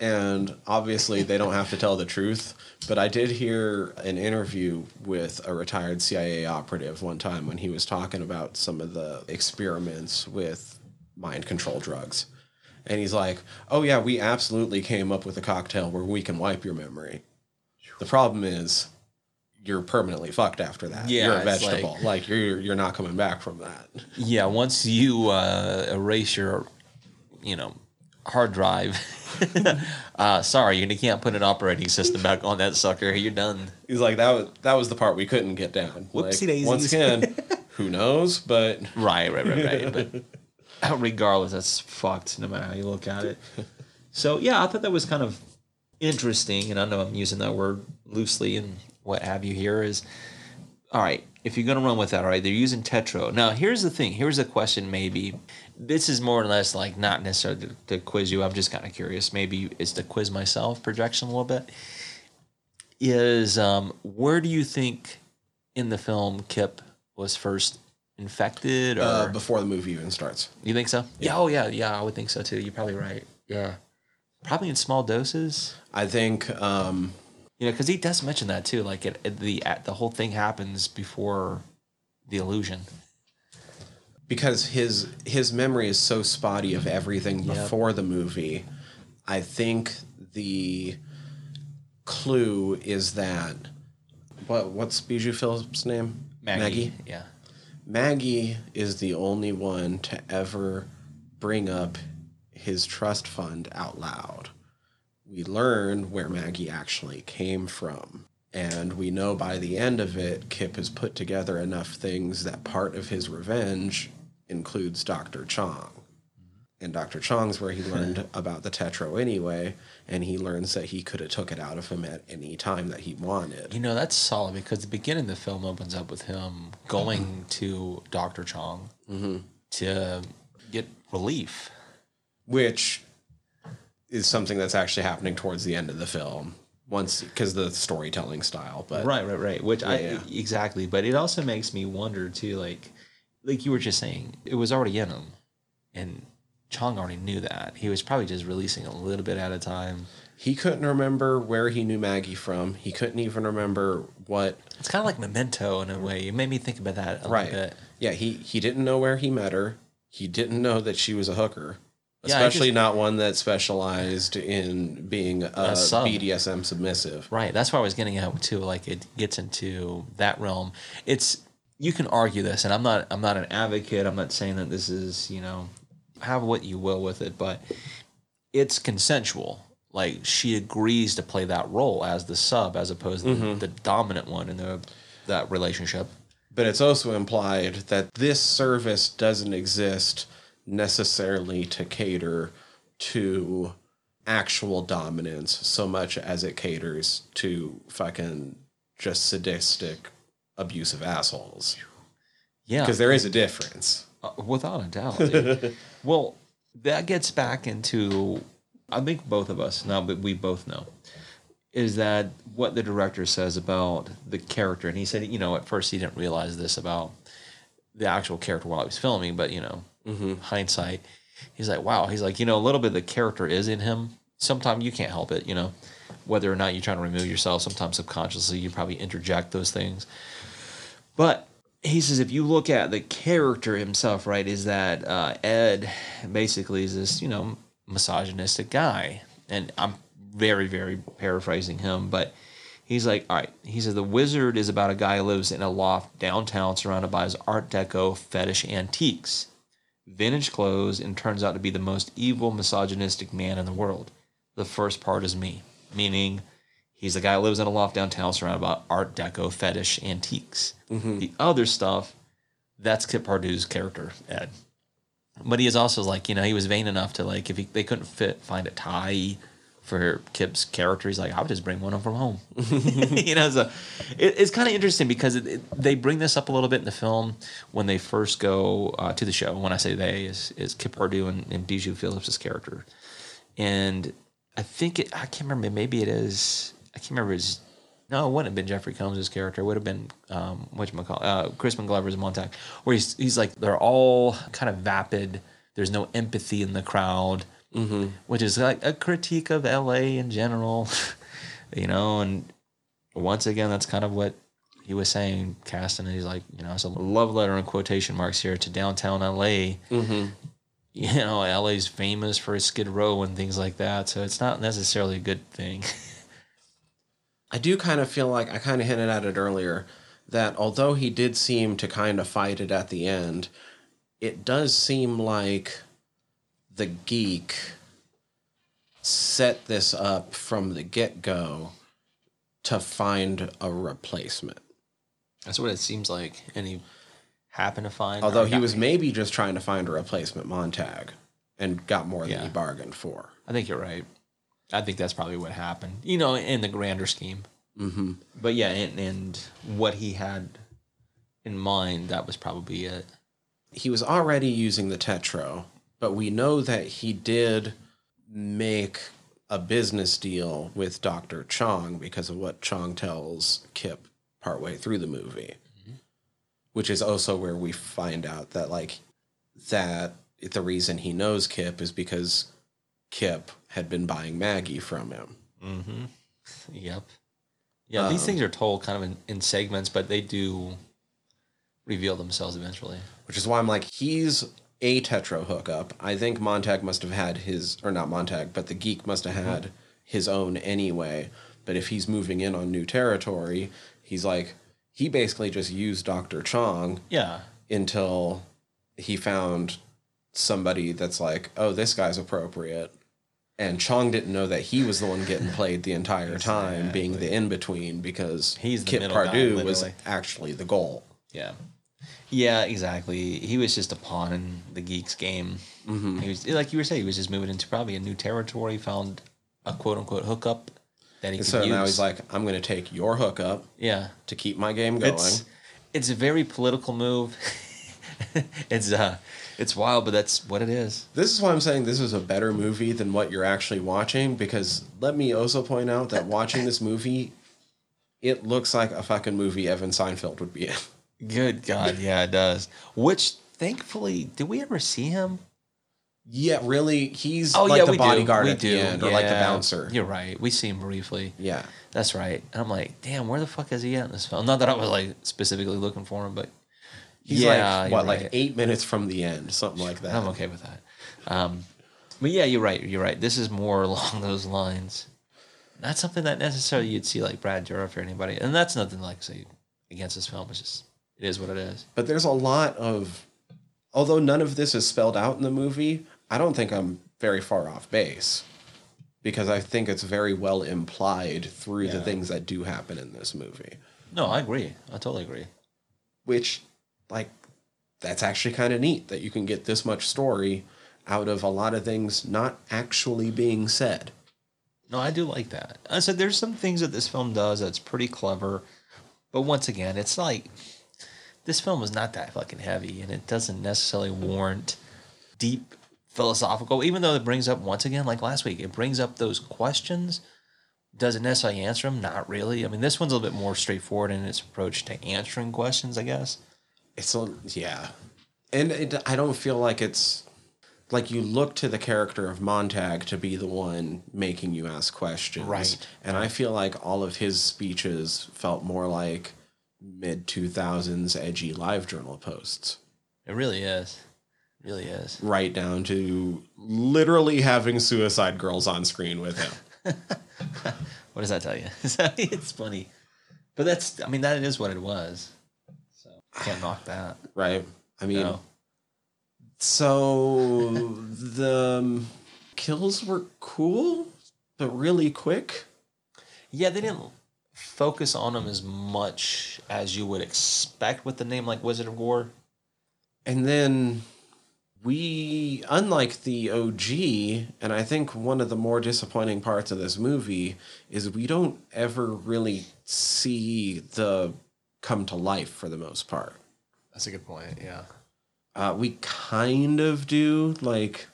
and obviously they don't have to tell the truth, but I did hear an interview with a retired CIA operative one time when he was talking about some of the experiments with mind control drugs. And he's like, "Oh yeah, we absolutely came up with a cocktail where we can wipe your memory. The problem is you're permanently fucked after that. Yeah, you're a it's like- vegetable. Like, you're you're not coming back from that. yeah, once you uh, erase your, you know, hard drive. uh, sorry, you can't put an operating system back on that sucker. You're done. He's like that was that was the part we couldn't get down. Whoopsie Like, daisies. Once again, who knows? But Right, right, right, right. but regardless, that's fucked no matter how you look at it. So yeah, I thought that was kind of interesting, and I know I'm using that word loosely and what have you here is all right, if you're gonna run with that, all right, they're using tetro. Now here's the thing, here's a question maybe. This is more or less like not necessarily to, to quiz you. I'm just kind of curious. Maybe it's to quiz myself, projection a little bit. Is um, where do you think in the film Kip was first infected or uh, before the movie even starts, you think so? Yeah. Oh, yeah. Yeah, I would think so too. You're probably right. Yeah. Probably in small doses. I think um, You know, because he does mention that too. Like it, it- the the whole thing happens before the illusion. because his his memory is so spotty of everything Yep. before the movie. I think the clue is that what what's Bijou Phillips' name? Maggie? Yeah. Maggie is the only one to ever bring up his trust fund out loud. We learn where Maggie actually came from. And we know by the end of it, Kip has put together enough things that part of his revenge includes Dr. Chong. And Dr. Chong's where he learned about the Tetro anyway, and he learns that he could have took it out of him at any time that he wanted. You know, that's solid because the beginning of the film opens up with him going mm-hmm. to Dr. Chong mm-hmm. to get relief. which is something that's actually happening towards the end of the film once because the storytelling style but Right, right, right. Which I Yeah. exactly, but it also makes me wonder too. Like, like you were just saying, it was already in him, and Chong already knew that. He was probably just releasing a little bit at a time. he couldn't remember where he knew maggie from he couldn't even remember what It's kind of like Memento in a way. It made me think about that a right little bit. yeah he he didn't know where he met her he didn't know that she was a hooker Yeah, especially just- not one that specialized in being a, sub. BDSM submissive. Right. That's where I was getting at too. Like it gets into that realm. It's you can argue this, and I'm not I'm not an advocate. I'm not saying that this is you know have what you will with it, but it's consensual. Like she agrees to play that role as the sub, as opposed to the, the dominant one in the that relationship. But it's also implied that this service doesn't exist necessarily to cater to actual dominance so much as it caters to fucking just sadistic, abusive assholes. Yeah, Because there is a difference. Uh, without a doubt. well, that gets back into I think both of us now, but we both know is that what the director says about the character, and he said, you know, at first he didn't realize this about the actual character while he was filming, but you know, mm-hmm. hindsight, he's like, wow, he's like, you know, a little bit of the character is in him. Sometimes you can't help it, you know, whether or not you're trying to remove yourself. Sometimes subconsciously you probably interject those things, but he says if you look at the character himself, right, is that uh, Ed basically is this, you know, misogynistic guy. And I'm very, very paraphrasing him, but he's like, all right, he says the wizard is about a guy who lives in a loft downtown surrounded by his Art Deco fetish antiques, vintage clothes, and turns out to be the most evil, misogynistic man in the world. The first part is me, meaning He's the guy who lives in a loft downtown surrounded by Art Deco fetish antiques. The other stuff, that's Kip Pardue's character, Ed. But he is also like, you know, he was vain enough to like, if he, they couldn't fit find a tie for Kip's character, he's like, I would just bring one from home. you know, so it, it's kind of interesting because it, it, they bring this up a little bit in the film when they first go uh, to the show. When I say they, is is Kip Pardue and, and Bijou Phillips' character, and I think it, I can't remember. Maybe it is. I can't remember his. No, it wouldn't have been Jeffrey Combs' character. It would have been um, what you call uh, Crispin Glover's Montag, where he's he's like they're all kind of vapid. There's no empathy in the crowd, mm-hmm. which is like a critique of L.A. in general, you know. And once again, that's kind of what he was saying, casting. He's like, you know, it's a love letter in quotation marks here to downtown L.A you know, LA's famous for Skid Row and things like that. So it's not necessarily a good thing. I do kind of feel like I kind of hinted at it earlier that although he did seem to kind of fight it at the end, it does seem like the geek set this up from the get go to find a replacement. That's what it seems like. And he happened to find. Although he was maybe just trying to find a replacement Montag and got more than he bargained for. I think you're right. I think that's probably what happened. You know, in the grander scheme. Mm-hmm. But yeah, and, and what he had in mind, that was probably it. he was already using the Tetro, but we know that he did make a business deal with Dr. Chong because of what Chong tells Kip partway through the movie. Which is also where we find out that like that the reason he knows Kip is because Kip had been buying Maggie from him. Mm-hmm. Yep. Yeah, these Um, things are told kind of in, in segments, but they do reveal themselves eventually. which is why I'm like, he's a Tetro hookup. I think Montag must have had his, or not Montag, but the geek must have had his own anyway. But if he's moving in on new territory, he's like, he basically just used Dr. Chong Yeah. until he found somebody that's like, oh, this guy's appropriate. And Chong didn't know that he was the one getting played the entire time, being the in between, because He's the Kip middle guy, Pardue was actually the goal. Yeah. Yeah, exactly. He was just a pawn in the geeks game. Mm-hmm. He was like you were saying, he was just moving into probably a new territory, found a quote unquote hookup that he And could so use. now he's like, I'm going to take your hookup yeah, to keep my game going. it's it's a very political move. it's uh, it's wild, but that's what it is. This is why I'm saying this is a better movie than what you're actually watching because let me also point out that watching this movie, it looks like a fucking movie Evan Seinfeld would be in. Good God, yeah, it does. Which thankfully, did we ever see him? Yeah, really, he's Oh like yeah, the we bodyguard do. We do. end, or like the bouncer. You're right. We see him briefly. Yeah, That's right. And I'm like, damn, where the fuck is he at in this film? Not that I was like specifically looking for him, but he's yeah, like what, right. like eight minutes from the end, something like that. I'm okay with that. Um, But yeah, you're right. You're right. This is more along those lines. Not something that necessarily you'd see like Brad Dourif or anybody. And that's nothing like say against this film. It's just it is what it is. But there's a lot of, although none of this is spelled out in the movie, I don't think I'm very far off base because I think it's very well implied through the things that do happen in this movie, No, I agree. I totally agree. which, like, that's actually kind of neat that you can get this much story out of a lot of things not actually being said. No, I do like that. I said there's some things that this film does that's pretty clever, but once again, it's like this film is not that fucking heavy, and it doesn't necessarily warrant deep philosophical. Even though it brings up once again, like last week, it brings up those questions. Does it necessarily answer them? Not really. I mean, this one's a little bit more straightforward in its approach to answering questions, I guess. It's a yeah, and it, I don't feel like it's like you look to the character of Montag to be the one making you ask questions, Right. And I feel like all of his speeches felt more like mid two thousands edgy live journal posts, It really is. It really is. right down to literally having suicide girls on screen with him. What does that tell you? it's funny, but that's. I mean, that is what it was. Can't knock that. right? I mean, No. so the um, kills were cool, but really quick. Yeah, they didn't focus on them as much as you would expect with the name like Wizard of War. And then we, unlike the OG, and I think one of the more disappointing parts of this movie is we don't ever really see the come to life for the most part. That's a good point. Yeah. Uh, we kind of do. Like,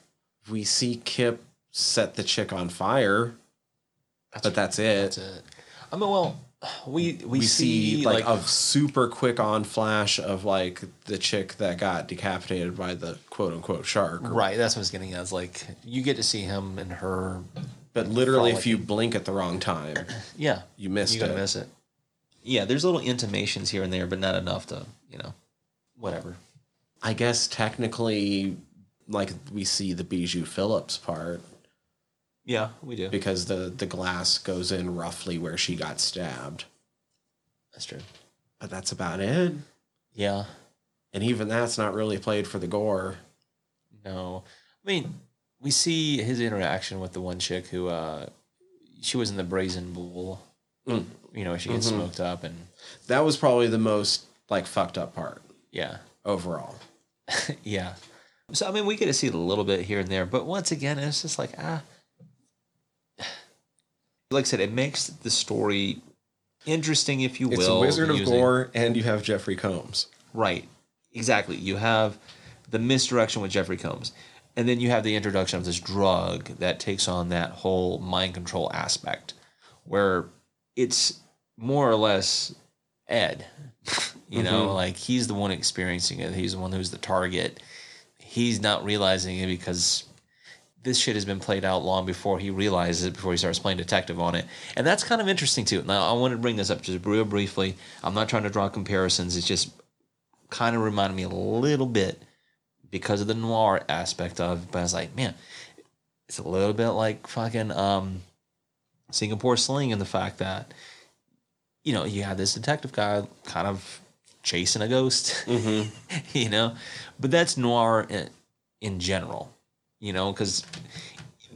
we see Kip set the chick on fire, but that's it. That's it. I mean, well, we we, we see, see like, like, a super quick on flash of like the chick that got decapitated by the quote unquote shark. right. That's what I was getting at. Is like you get to see him and her. But literally, if you blink at the wrong time, Yeah, you missed you're gonna miss it. Yeah, there's little intimations here and there, but not enough to you know, whatever. I guess technically, like we see the Bijou Phillips part Yeah, we do. because the the glass goes in roughly where she got stabbed. That's true. But that's about it. Yeah. And even that's not really played for the gore. No, I mean, we see his interaction with the one chick who, uh, she was in the brazen bull. Mm. You know, she gets Mhm. smoked up, and That was probably the most like fucked up part yeah, overall. yeah. So I mean, we get to see it a little bit here and there, but once again, it's just like ah, like I said, it makes the story interesting, if you will. It's a Wizard of using- Gore, and you have Jeffrey Combs. Right. Exactly. You have the misdirection with Jeffrey Combs. And then you have the introduction of this drug that takes on that whole mind control aspect where it's more or less Ed. You know, Mhm. like he's the one experiencing it. He's the one who's the target. He's not realizing it because this shit has been played out long before he realizes it, before he starts playing detective on it. And that's kind of interesting too. Now, I want to bring this up just real briefly. I'm not trying to draw comparisons. It's just kind of reminded me a little bit because of the noir aspect of it. But I was like, man, it's a little bit like fucking um, Singapore Sling and the fact that, you know, you had this detective guy kind of chasing a ghost, Mm-hmm. you know, but that's noir in, in general, you know, because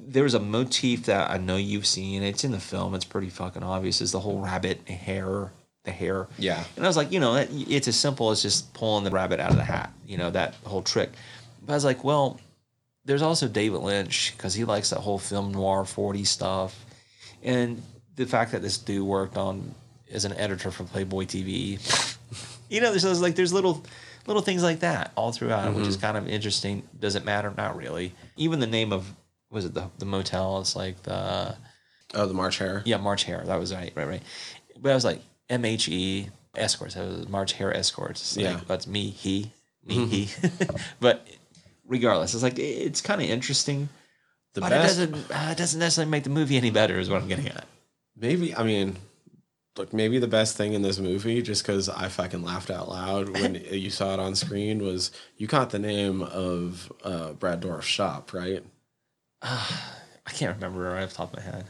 there's a motif that I know you've seen. It's in the film. It's pretty fucking obvious. Is the whole rabbit hair, the hair. Yeah. And I was like, you know, that- it's as simple as just pulling the rabbit out of the hat, you know, that whole trick. But I was like, well, there's also David Lynch because he likes that whole film noir 40 stuff. And the fact that this dude worked on as an editor for Playboy TV, you know, there's there's like, there's little, little things like that all throughout, which is mm-hmm. kind of interesting. Does it matter? Not really. Even the name of, was it the, the motel? It's like the, Oh, the March Hare. yeah, March Hare. That was right, right, right. But I was like MHE escorts. That was March Hare escorts. It's like, Yeah. that's me, he, me, he. Mm-hmm. but regardless, it's like it's kind of interesting. The but best, it doesn't. Uh, it doesn't necessarily make the movie any better. Is what I'm getting at. maybe. I mean, look, maybe the best thing in this movie, just because I fucking laughed out loud when you saw it on screen, was you caught the name of uh, Brad Dourif's shop, right? I can't remember right off the top of my head.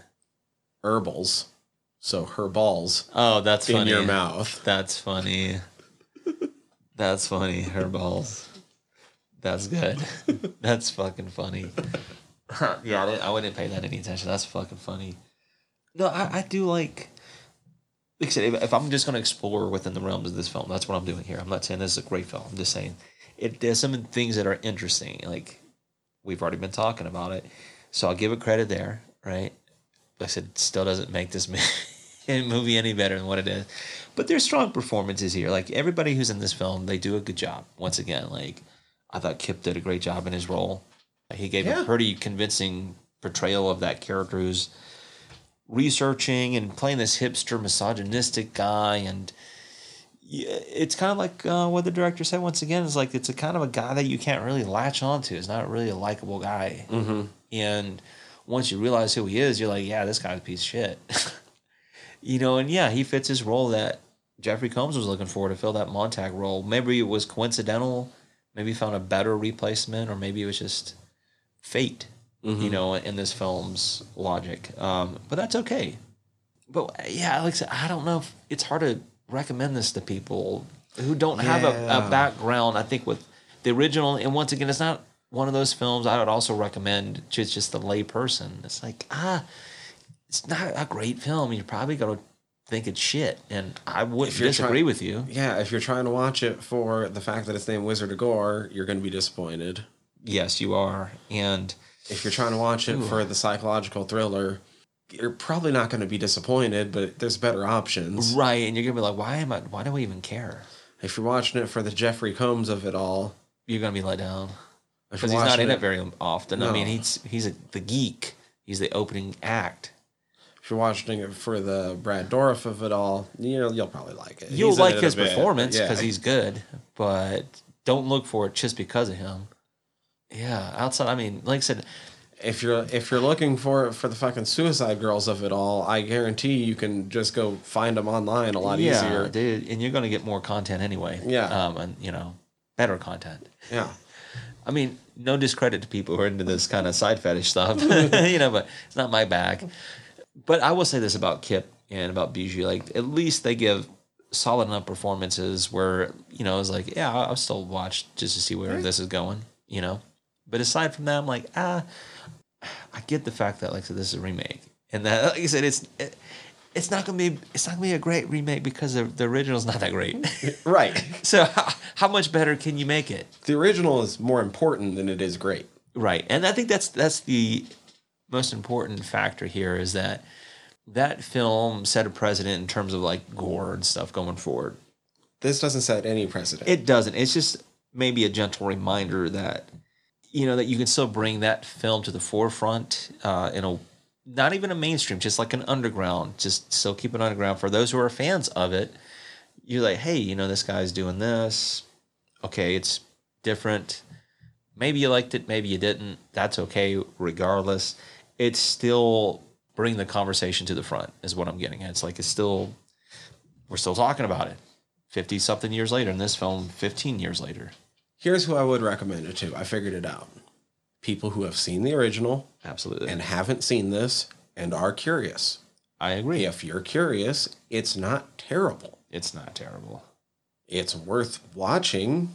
Herbals. So her balls Oh, that's in funny. your mouth. That's funny. That's funny. Her balls. That's good. That's fucking funny. Yeah, I, didn't, I wouldn't pay that any attention. That's fucking funny. No, I, I do like. Like I said, if, if I'm just going to explore within the realms of this film, that's what I'm doing here. I'm not saying this is a great film. I'm just saying it. There's some things that are interesting. Like we've already been talking about it, so I'll give it credit there. Right. Like I said, still doesn't make this movie any better than what it is. But there's strong performances here. Like everybody who's in this film, they do a good job. Once again, like I thought Kip did a great job in his role. He gave Yeah. a pretty convincing portrayal of that character who's researching and playing this hipster misogynistic guy and it's kind of like uh, what the director said once again is like it's a kind of a guy that you can't really latch onto it's not really a likable guy. Mm-hmm. and once you realize who he is you're like yeah this guy's a piece of shit. You know and yeah he fits his role that jeffrey combs was looking for to fill that montag role. Maybe it was coincidental. Maybe he found a better replacement or maybe it was just fate you know in this film's logic um, but that's okay but yeah, like I said, I don't know if it's hard to recommend this to people who don't have a, a background. I think with the original, and once again, it's not one of those films I would also recommend to just the lay person. It's like ah, it's not a great film. You're probably gonna think it's shit, and I wouldn't disagree try- with you. Yeah, if you're trying to watch it for the fact that it's named Wizard of Gore, you're going to be disappointed. Yes, you are, and If you're trying to watch it for the psychological thriller, you're probably not going to be disappointed, but there's better options. right, and you're gonna be like, why am I? Why do I even care? If you're watching it for the Jeffrey Combs of it all, You're gonna be let down. because he's not in it very often. I mean, he's he's a, the geek. He's the opening act. if you're watching it for the Brad Dourif of it all, you know you'll probably like it. You'll He's like it his performance yeah. because he's good, but don't look for it just because of him. Yeah, outside. I mean, like I said, if you're if you're looking for for the fucking Suicide Girls of it all, I guarantee you can just go find them online a lot yeah, easier. dude, and you're gonna get more content anyway. Yeah. um, and you know, better content. Yeah, I mean, no discredit to people who are into this kind of side fetish stuff, you know, but it's not my bag. But I will say this about Kip and about Bijou, like at least they give solid enough performances where you know it's like, yeah, I'll I'll still watch just to see where this is going, you know. But aside from that, I'm like, ah, I get the fact that like so this is a remake, and that like I said, it's. It, it's not gonna be. It's not gonna be a great remake because the, the original's not that great. right. so how, how much better can you make it? The original is more important than it is great. Right. And I think that's that's the most important factor here is that that film set a precedent in terms of like gore and stuff going forward. This doesn't set any precedent. It doesn't. It's just maybe a gentle reminder that you know that you can still bring that film to the forefront uh, in a not even a mainstream, just like an underground. Just still keep it underground for those who are fans of it. You're like, hey, you know, this guy's doing this. Okay, it's different. Maybe you liked it, maybe you didn't. That's okay, regardless. It's still bring the conversation to the front, is what I'm getting at. It's like it's still we're still talking about it. 50 something years later, in this film, 15 years later. Here's who I would recommend it to. I figured it out. People who have seen the original Absolutely. and haven't seen this and are curious. I agree. If you're curious, it's not terrible. It's not terrible. It's worth watching,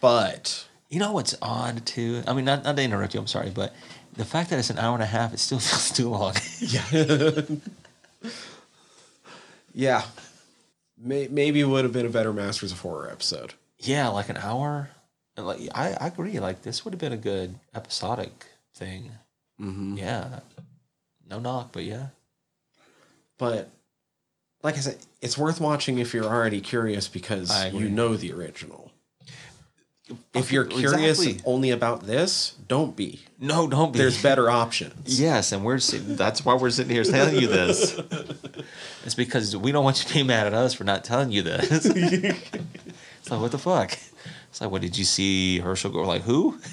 but You know what's odd too? I mean, not, not to interrupt you, I'm sorry, but the fact that it's an hour and a half, it still feels too long. yeah. yeah. May, maybe it would have been a better Masters of Horror episode. yeah, like an hour. And like I, I agree. Like this would have been a good episodic thing. Mm-hmm. Yeah. No knock, but yeah. But like I said, it's worth watching if you're already curious because you know the original. If you're curious Exactly. only about this, don't be. No, don't be. There's better options. Yes, and we're that's why we're sitting here telling you this. It's because we don't want you to be mad at us for not telling you this. it's like what the fuck? It's like what did you see Herschell go like who?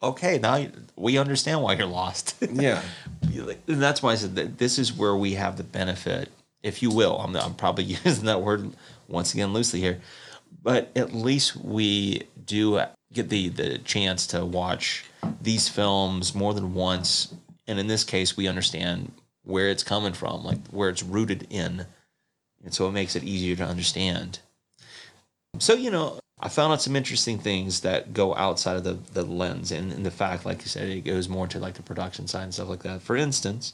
Okay, now we understand why you're lost. Yeah. and that's why I said that this is where we have the benefit, if you will. I'm, I'm probably using that word once again loosely here, but at least we do get the the chance to watch these films more than once and in this case we understand where it's coming from like where it's rooted in and so it makes it easier to understand so you know i found out some interesting things that go outside of the, the lens and, and the fact like you said it goes more to like the production side and stuff like that for instance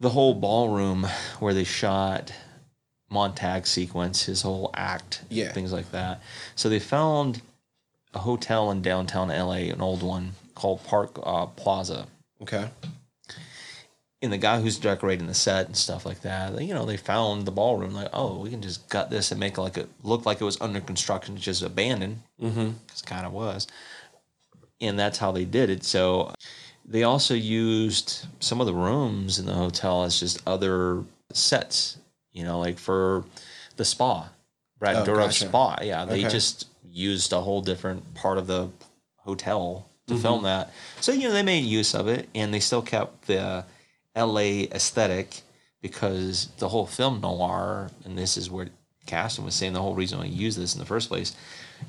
the whole ballroom where they shot Montag sequence, his whole act, Yeah. things like that. So they found a hotel in downtown LA, an old one called Park uh, Plaza. Okay. And the guy who's decorating the set and stuff like that, you know, they found the ballroom like, oh, we can just gut this and make it like it look like it was under construction, just abandoned, because mm-hmm. it kind of was. And that's how they did it. So they also used some of the rooms in the hotel as just other sets, you know, like for the spa, Brad Oh, Dourif's gotcha. spa. Yeah, they Okay. just used a whole different part of the hotel to Mm-hmm. film that. So, you know, they made use of it and they still kept the LA aesthetic because the whole film noir, and this is where Kasten was saying the whole reason he used this in the first place,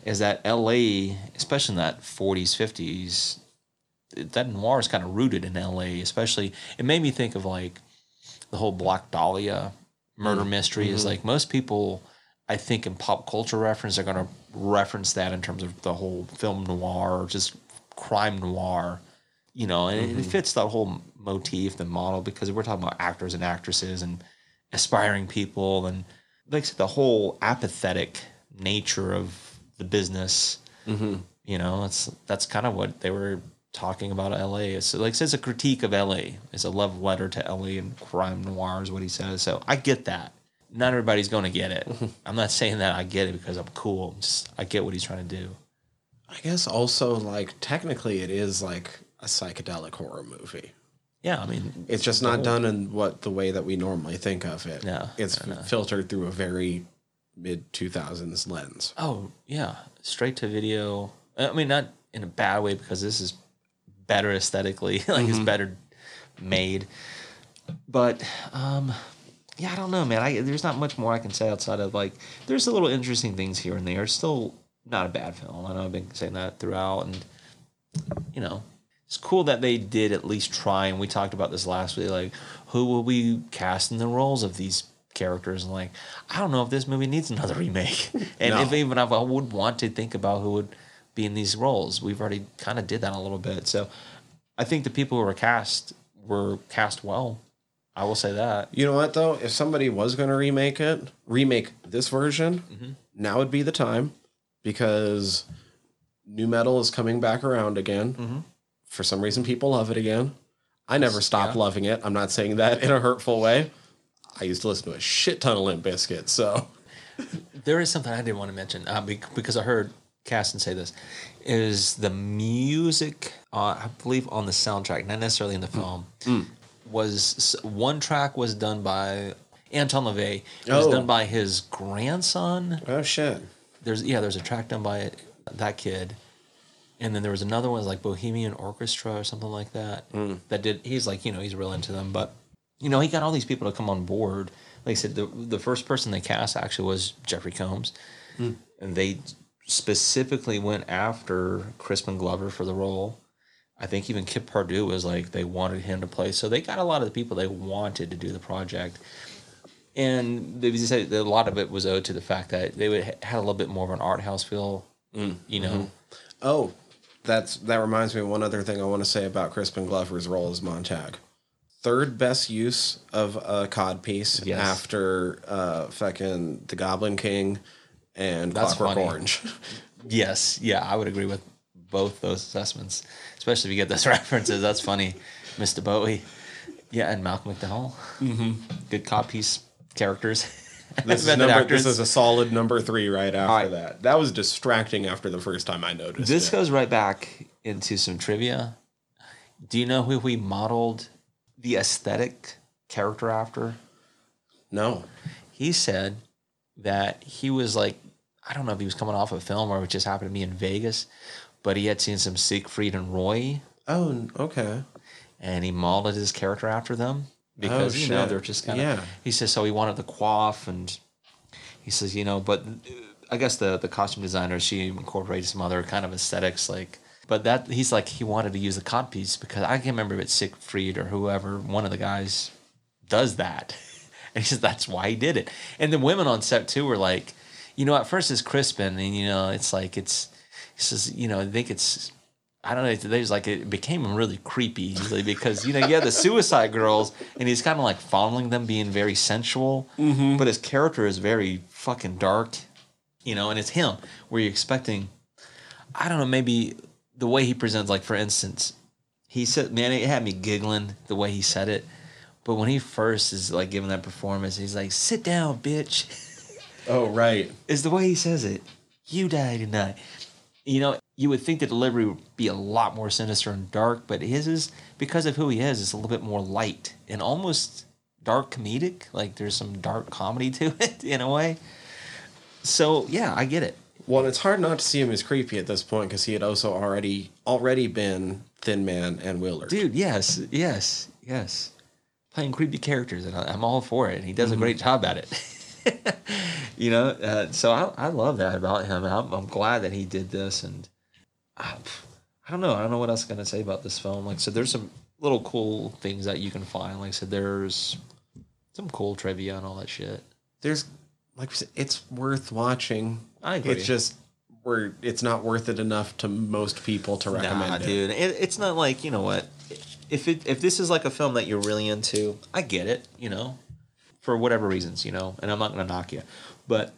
is that LA, especially in that 40s, 50s, that noir is kind of rooted in LA, especially it made me think of like the whole Black Dahlia murder mm-hmm. mystery is mm-hmm. like most people I think in pop culture reference are gonna reference that in terms of the whole film noir, just crime noir, you know, and it mm-hmm. fits that whole motif, the model, because we're talking about actors and actresses and aspiring people and like I said, the whole apathetic nature of the business mm-hmm. you know, that's that's kind of what they were talking about LA. It's like it's a critique of LA. It's a love letter to LA and crime noir is what he says. So I get that. Not everybody's going to get it. Mm-hmm. I'm not saying that I get it because I'm cool. I'm just I get what he's trying to do. I guess also like technically it is like a psychedelic horror movie. Yeah, I mean, It's just not done in what the way that we normally think of it. Yeah, It's filtered through a very mid 2000s lens. oh yeah, straight to video. I mean, not in a bad way because this is better aesthetically, like it's better made. But um, yeah, I don't know, man. I there's not much more I can say outside of like there's a little interesting things here and there. It's still not a bad film. I know I've been saying that throughout, and you know, it's cool that they did at least try. And we talked about this last week, like who will we cast in the roles of these characters? And like, I don't know if this movie needs another remake. and No. if even if I would want to think about who would be in these roles, we've already kind of did that a little bit. So I think the people who were cast were cast well. I will say that. You know what though? If somebody was going to remake it, remake this version, Mm-hmm. now would be the time because nu metal is coming back around again. Mm-hmm. For some reason, people love it again. I never stopped Yeah. loving it. I'm not saying that in a hurtful way. I used to listen to a shit ton of Limp Bizkit, so There is something I didn't want to mention uh, because I heard Kasten say this is the music uh, I believe on the soundtrack, not necessarily in the film, was one track was done by Anton LaVey. It was Oh. done by his grandson. oh shit. There's yeah, there's a track done by that kid. And then there was another one like Bohemian Orchestra or something like that. Mm. That did he's like, you know, he's real into them, but you know, he got all these people to come on board. Like I said, the the first person they cast actually was Jeffrey Combs. Mm. And they specifically went after Crispin Glover for the role. I think even Kip Pardue was like they wanted him to play. So they got a lot of the people they wanted to do the project. And they said a lot of it was owed to the fact that they would had a little bit more of an art house feel. Mm. You know, mm-hmm. Oh, that's that reminds me of one other thing I want to say about Crispin Glover's role as Montag. Third best use of a cod piece Yes. after uh fucking The Goblin King and That's Clockwork funny. Orange. Yes, yeah, I would agree with both those assessments, especially if you get those references. That's funny, Mr. Bowie. Yeah, and Malcolm McDowell. Mm-hmm. Good cop piece characters. This is, number, this is a solid number three right after right. that. That was distracting after the first time I noticed This it. goes right back into some trivia. Do you know who we modeled the aesthetic character after? no. He said that he was like, I don't know if he was coming off a film or it just happened to be in Vegas, but he had seen some Siegfried and Roy Oh, okay. and he modeled his character after them Oh, because Oh, you know they're just kind of. Yeah. He says so he wanted the quaff and he says you know, but uh, I guess the the costume designer she incorporated some other kind of aesthetics like. But that he's like he wanted to use the cod piece because I can't remember if it's Siegfried or whoever one of the guys does that, and he says that's why he did it. And the women on set too were like, you know, at first it's Crispin, and you know it's like it's he says you know I think it's I don't know. There's like it became really creepy usually because you know you have the Suicide Girls and he's kind of like fondling them, being very sensual, mm-hmm. but his character is very fucking dark, you know. And it's him where you're expecting, I don't know, maybe the way he presents. Like for instance, he said, "Man, it had me giggling the way he said it." But when he first is like giving that performance, he's like, "Sit down, bitch." Oh, right. Is the way he says it. You die tonight. You know, you would think the delivery would be a lot more sinister and dark, but his is because of who he is, it's a little bit more light and almost dark comedic. Like there's some dark comedy to it in a way. So yeah, I get it. Well, it's hard not to see him as creepy at this point because he had also already already been Thin Man and Willard. Dude, yes, yes, yes. Playing creepy characters, and I'm all for it. And He does a mm-hmm. great job at it. you know, uh, so I, I love that about him. I'm, I'm glad that he did this, and I, I don't know. I don't know what else I'm gonna say about this film. Like I said, there's some little cool things that you can find. Like I said, there's some cool trivia and all that shit. There's like we said, it's worth watching. I agree. It's just we're it's not worth it enough to most people to recommend Nah, it. dude, it, it's not like you know what. If it if this is like a film that you're really into, I get it. You know, for whatever reasons, you know, and I'm not gonna knock you, but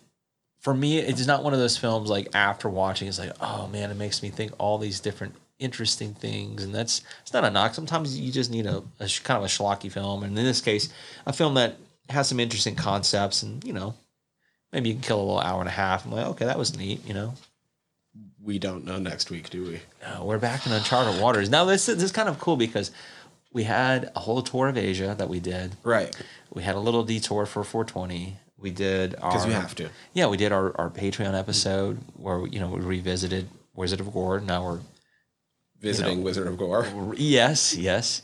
for me, it's not one of those films like after watching, it's like, oh man, it makes me think all these different interesting things, and that's it's not a knock. Sometimes you just need a, a sh- kind of a schlocky film, and in this case, a film that has some interesting concepts, and you know, maybe you can kill a little hour and a half. I'm like, okay, that was neat, you know. We don't know next week, do we? No, we're back in uncharted waters. Now this this is kind of cool because we had a whole tour of Asia that we did. Right. We had a little detour for 420. We did our Because we have to. Yeah, we did our, our Patreon episode where you know we revisited Wizard of Gore. Now we're Visiting Wizard of Gore. yes, yes,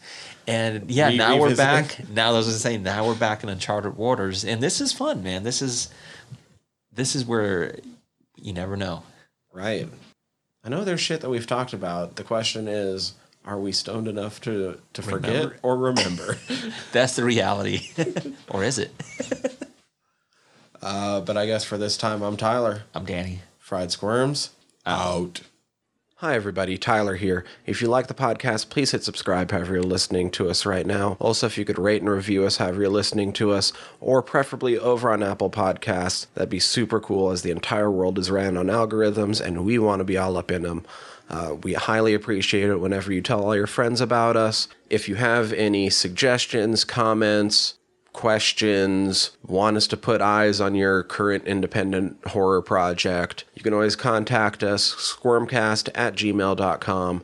and yeah, Re- now we're back. Now I was gonna say now we're back in uncharted waters, and this is fun, man. This is this is where you never know. Right. I know there's shit that we've talked about. The question is, are we stoned enough to to forget Remember. or remember? That's the reality, or is it? uh, but I guess for this time, I'm Tyler. I'm Danny. Fried Squirms out. Hi, everybody. Tyler here. If you like the podcast, please hit subscribe however you're listening to us right now. Also, if you could rate and review us however you're listening to us, or preferably over on Apple Podcasts, that'd be super cool as the entire world is ran on algorithms and we want to be all up in them. Uh, we highly appreciate it whenever you tell all your friends about us. If you have any suggestions, comments, questions, want us to put eyes on your current independent horror project, you can always contact us, squirmcast at gmail.com,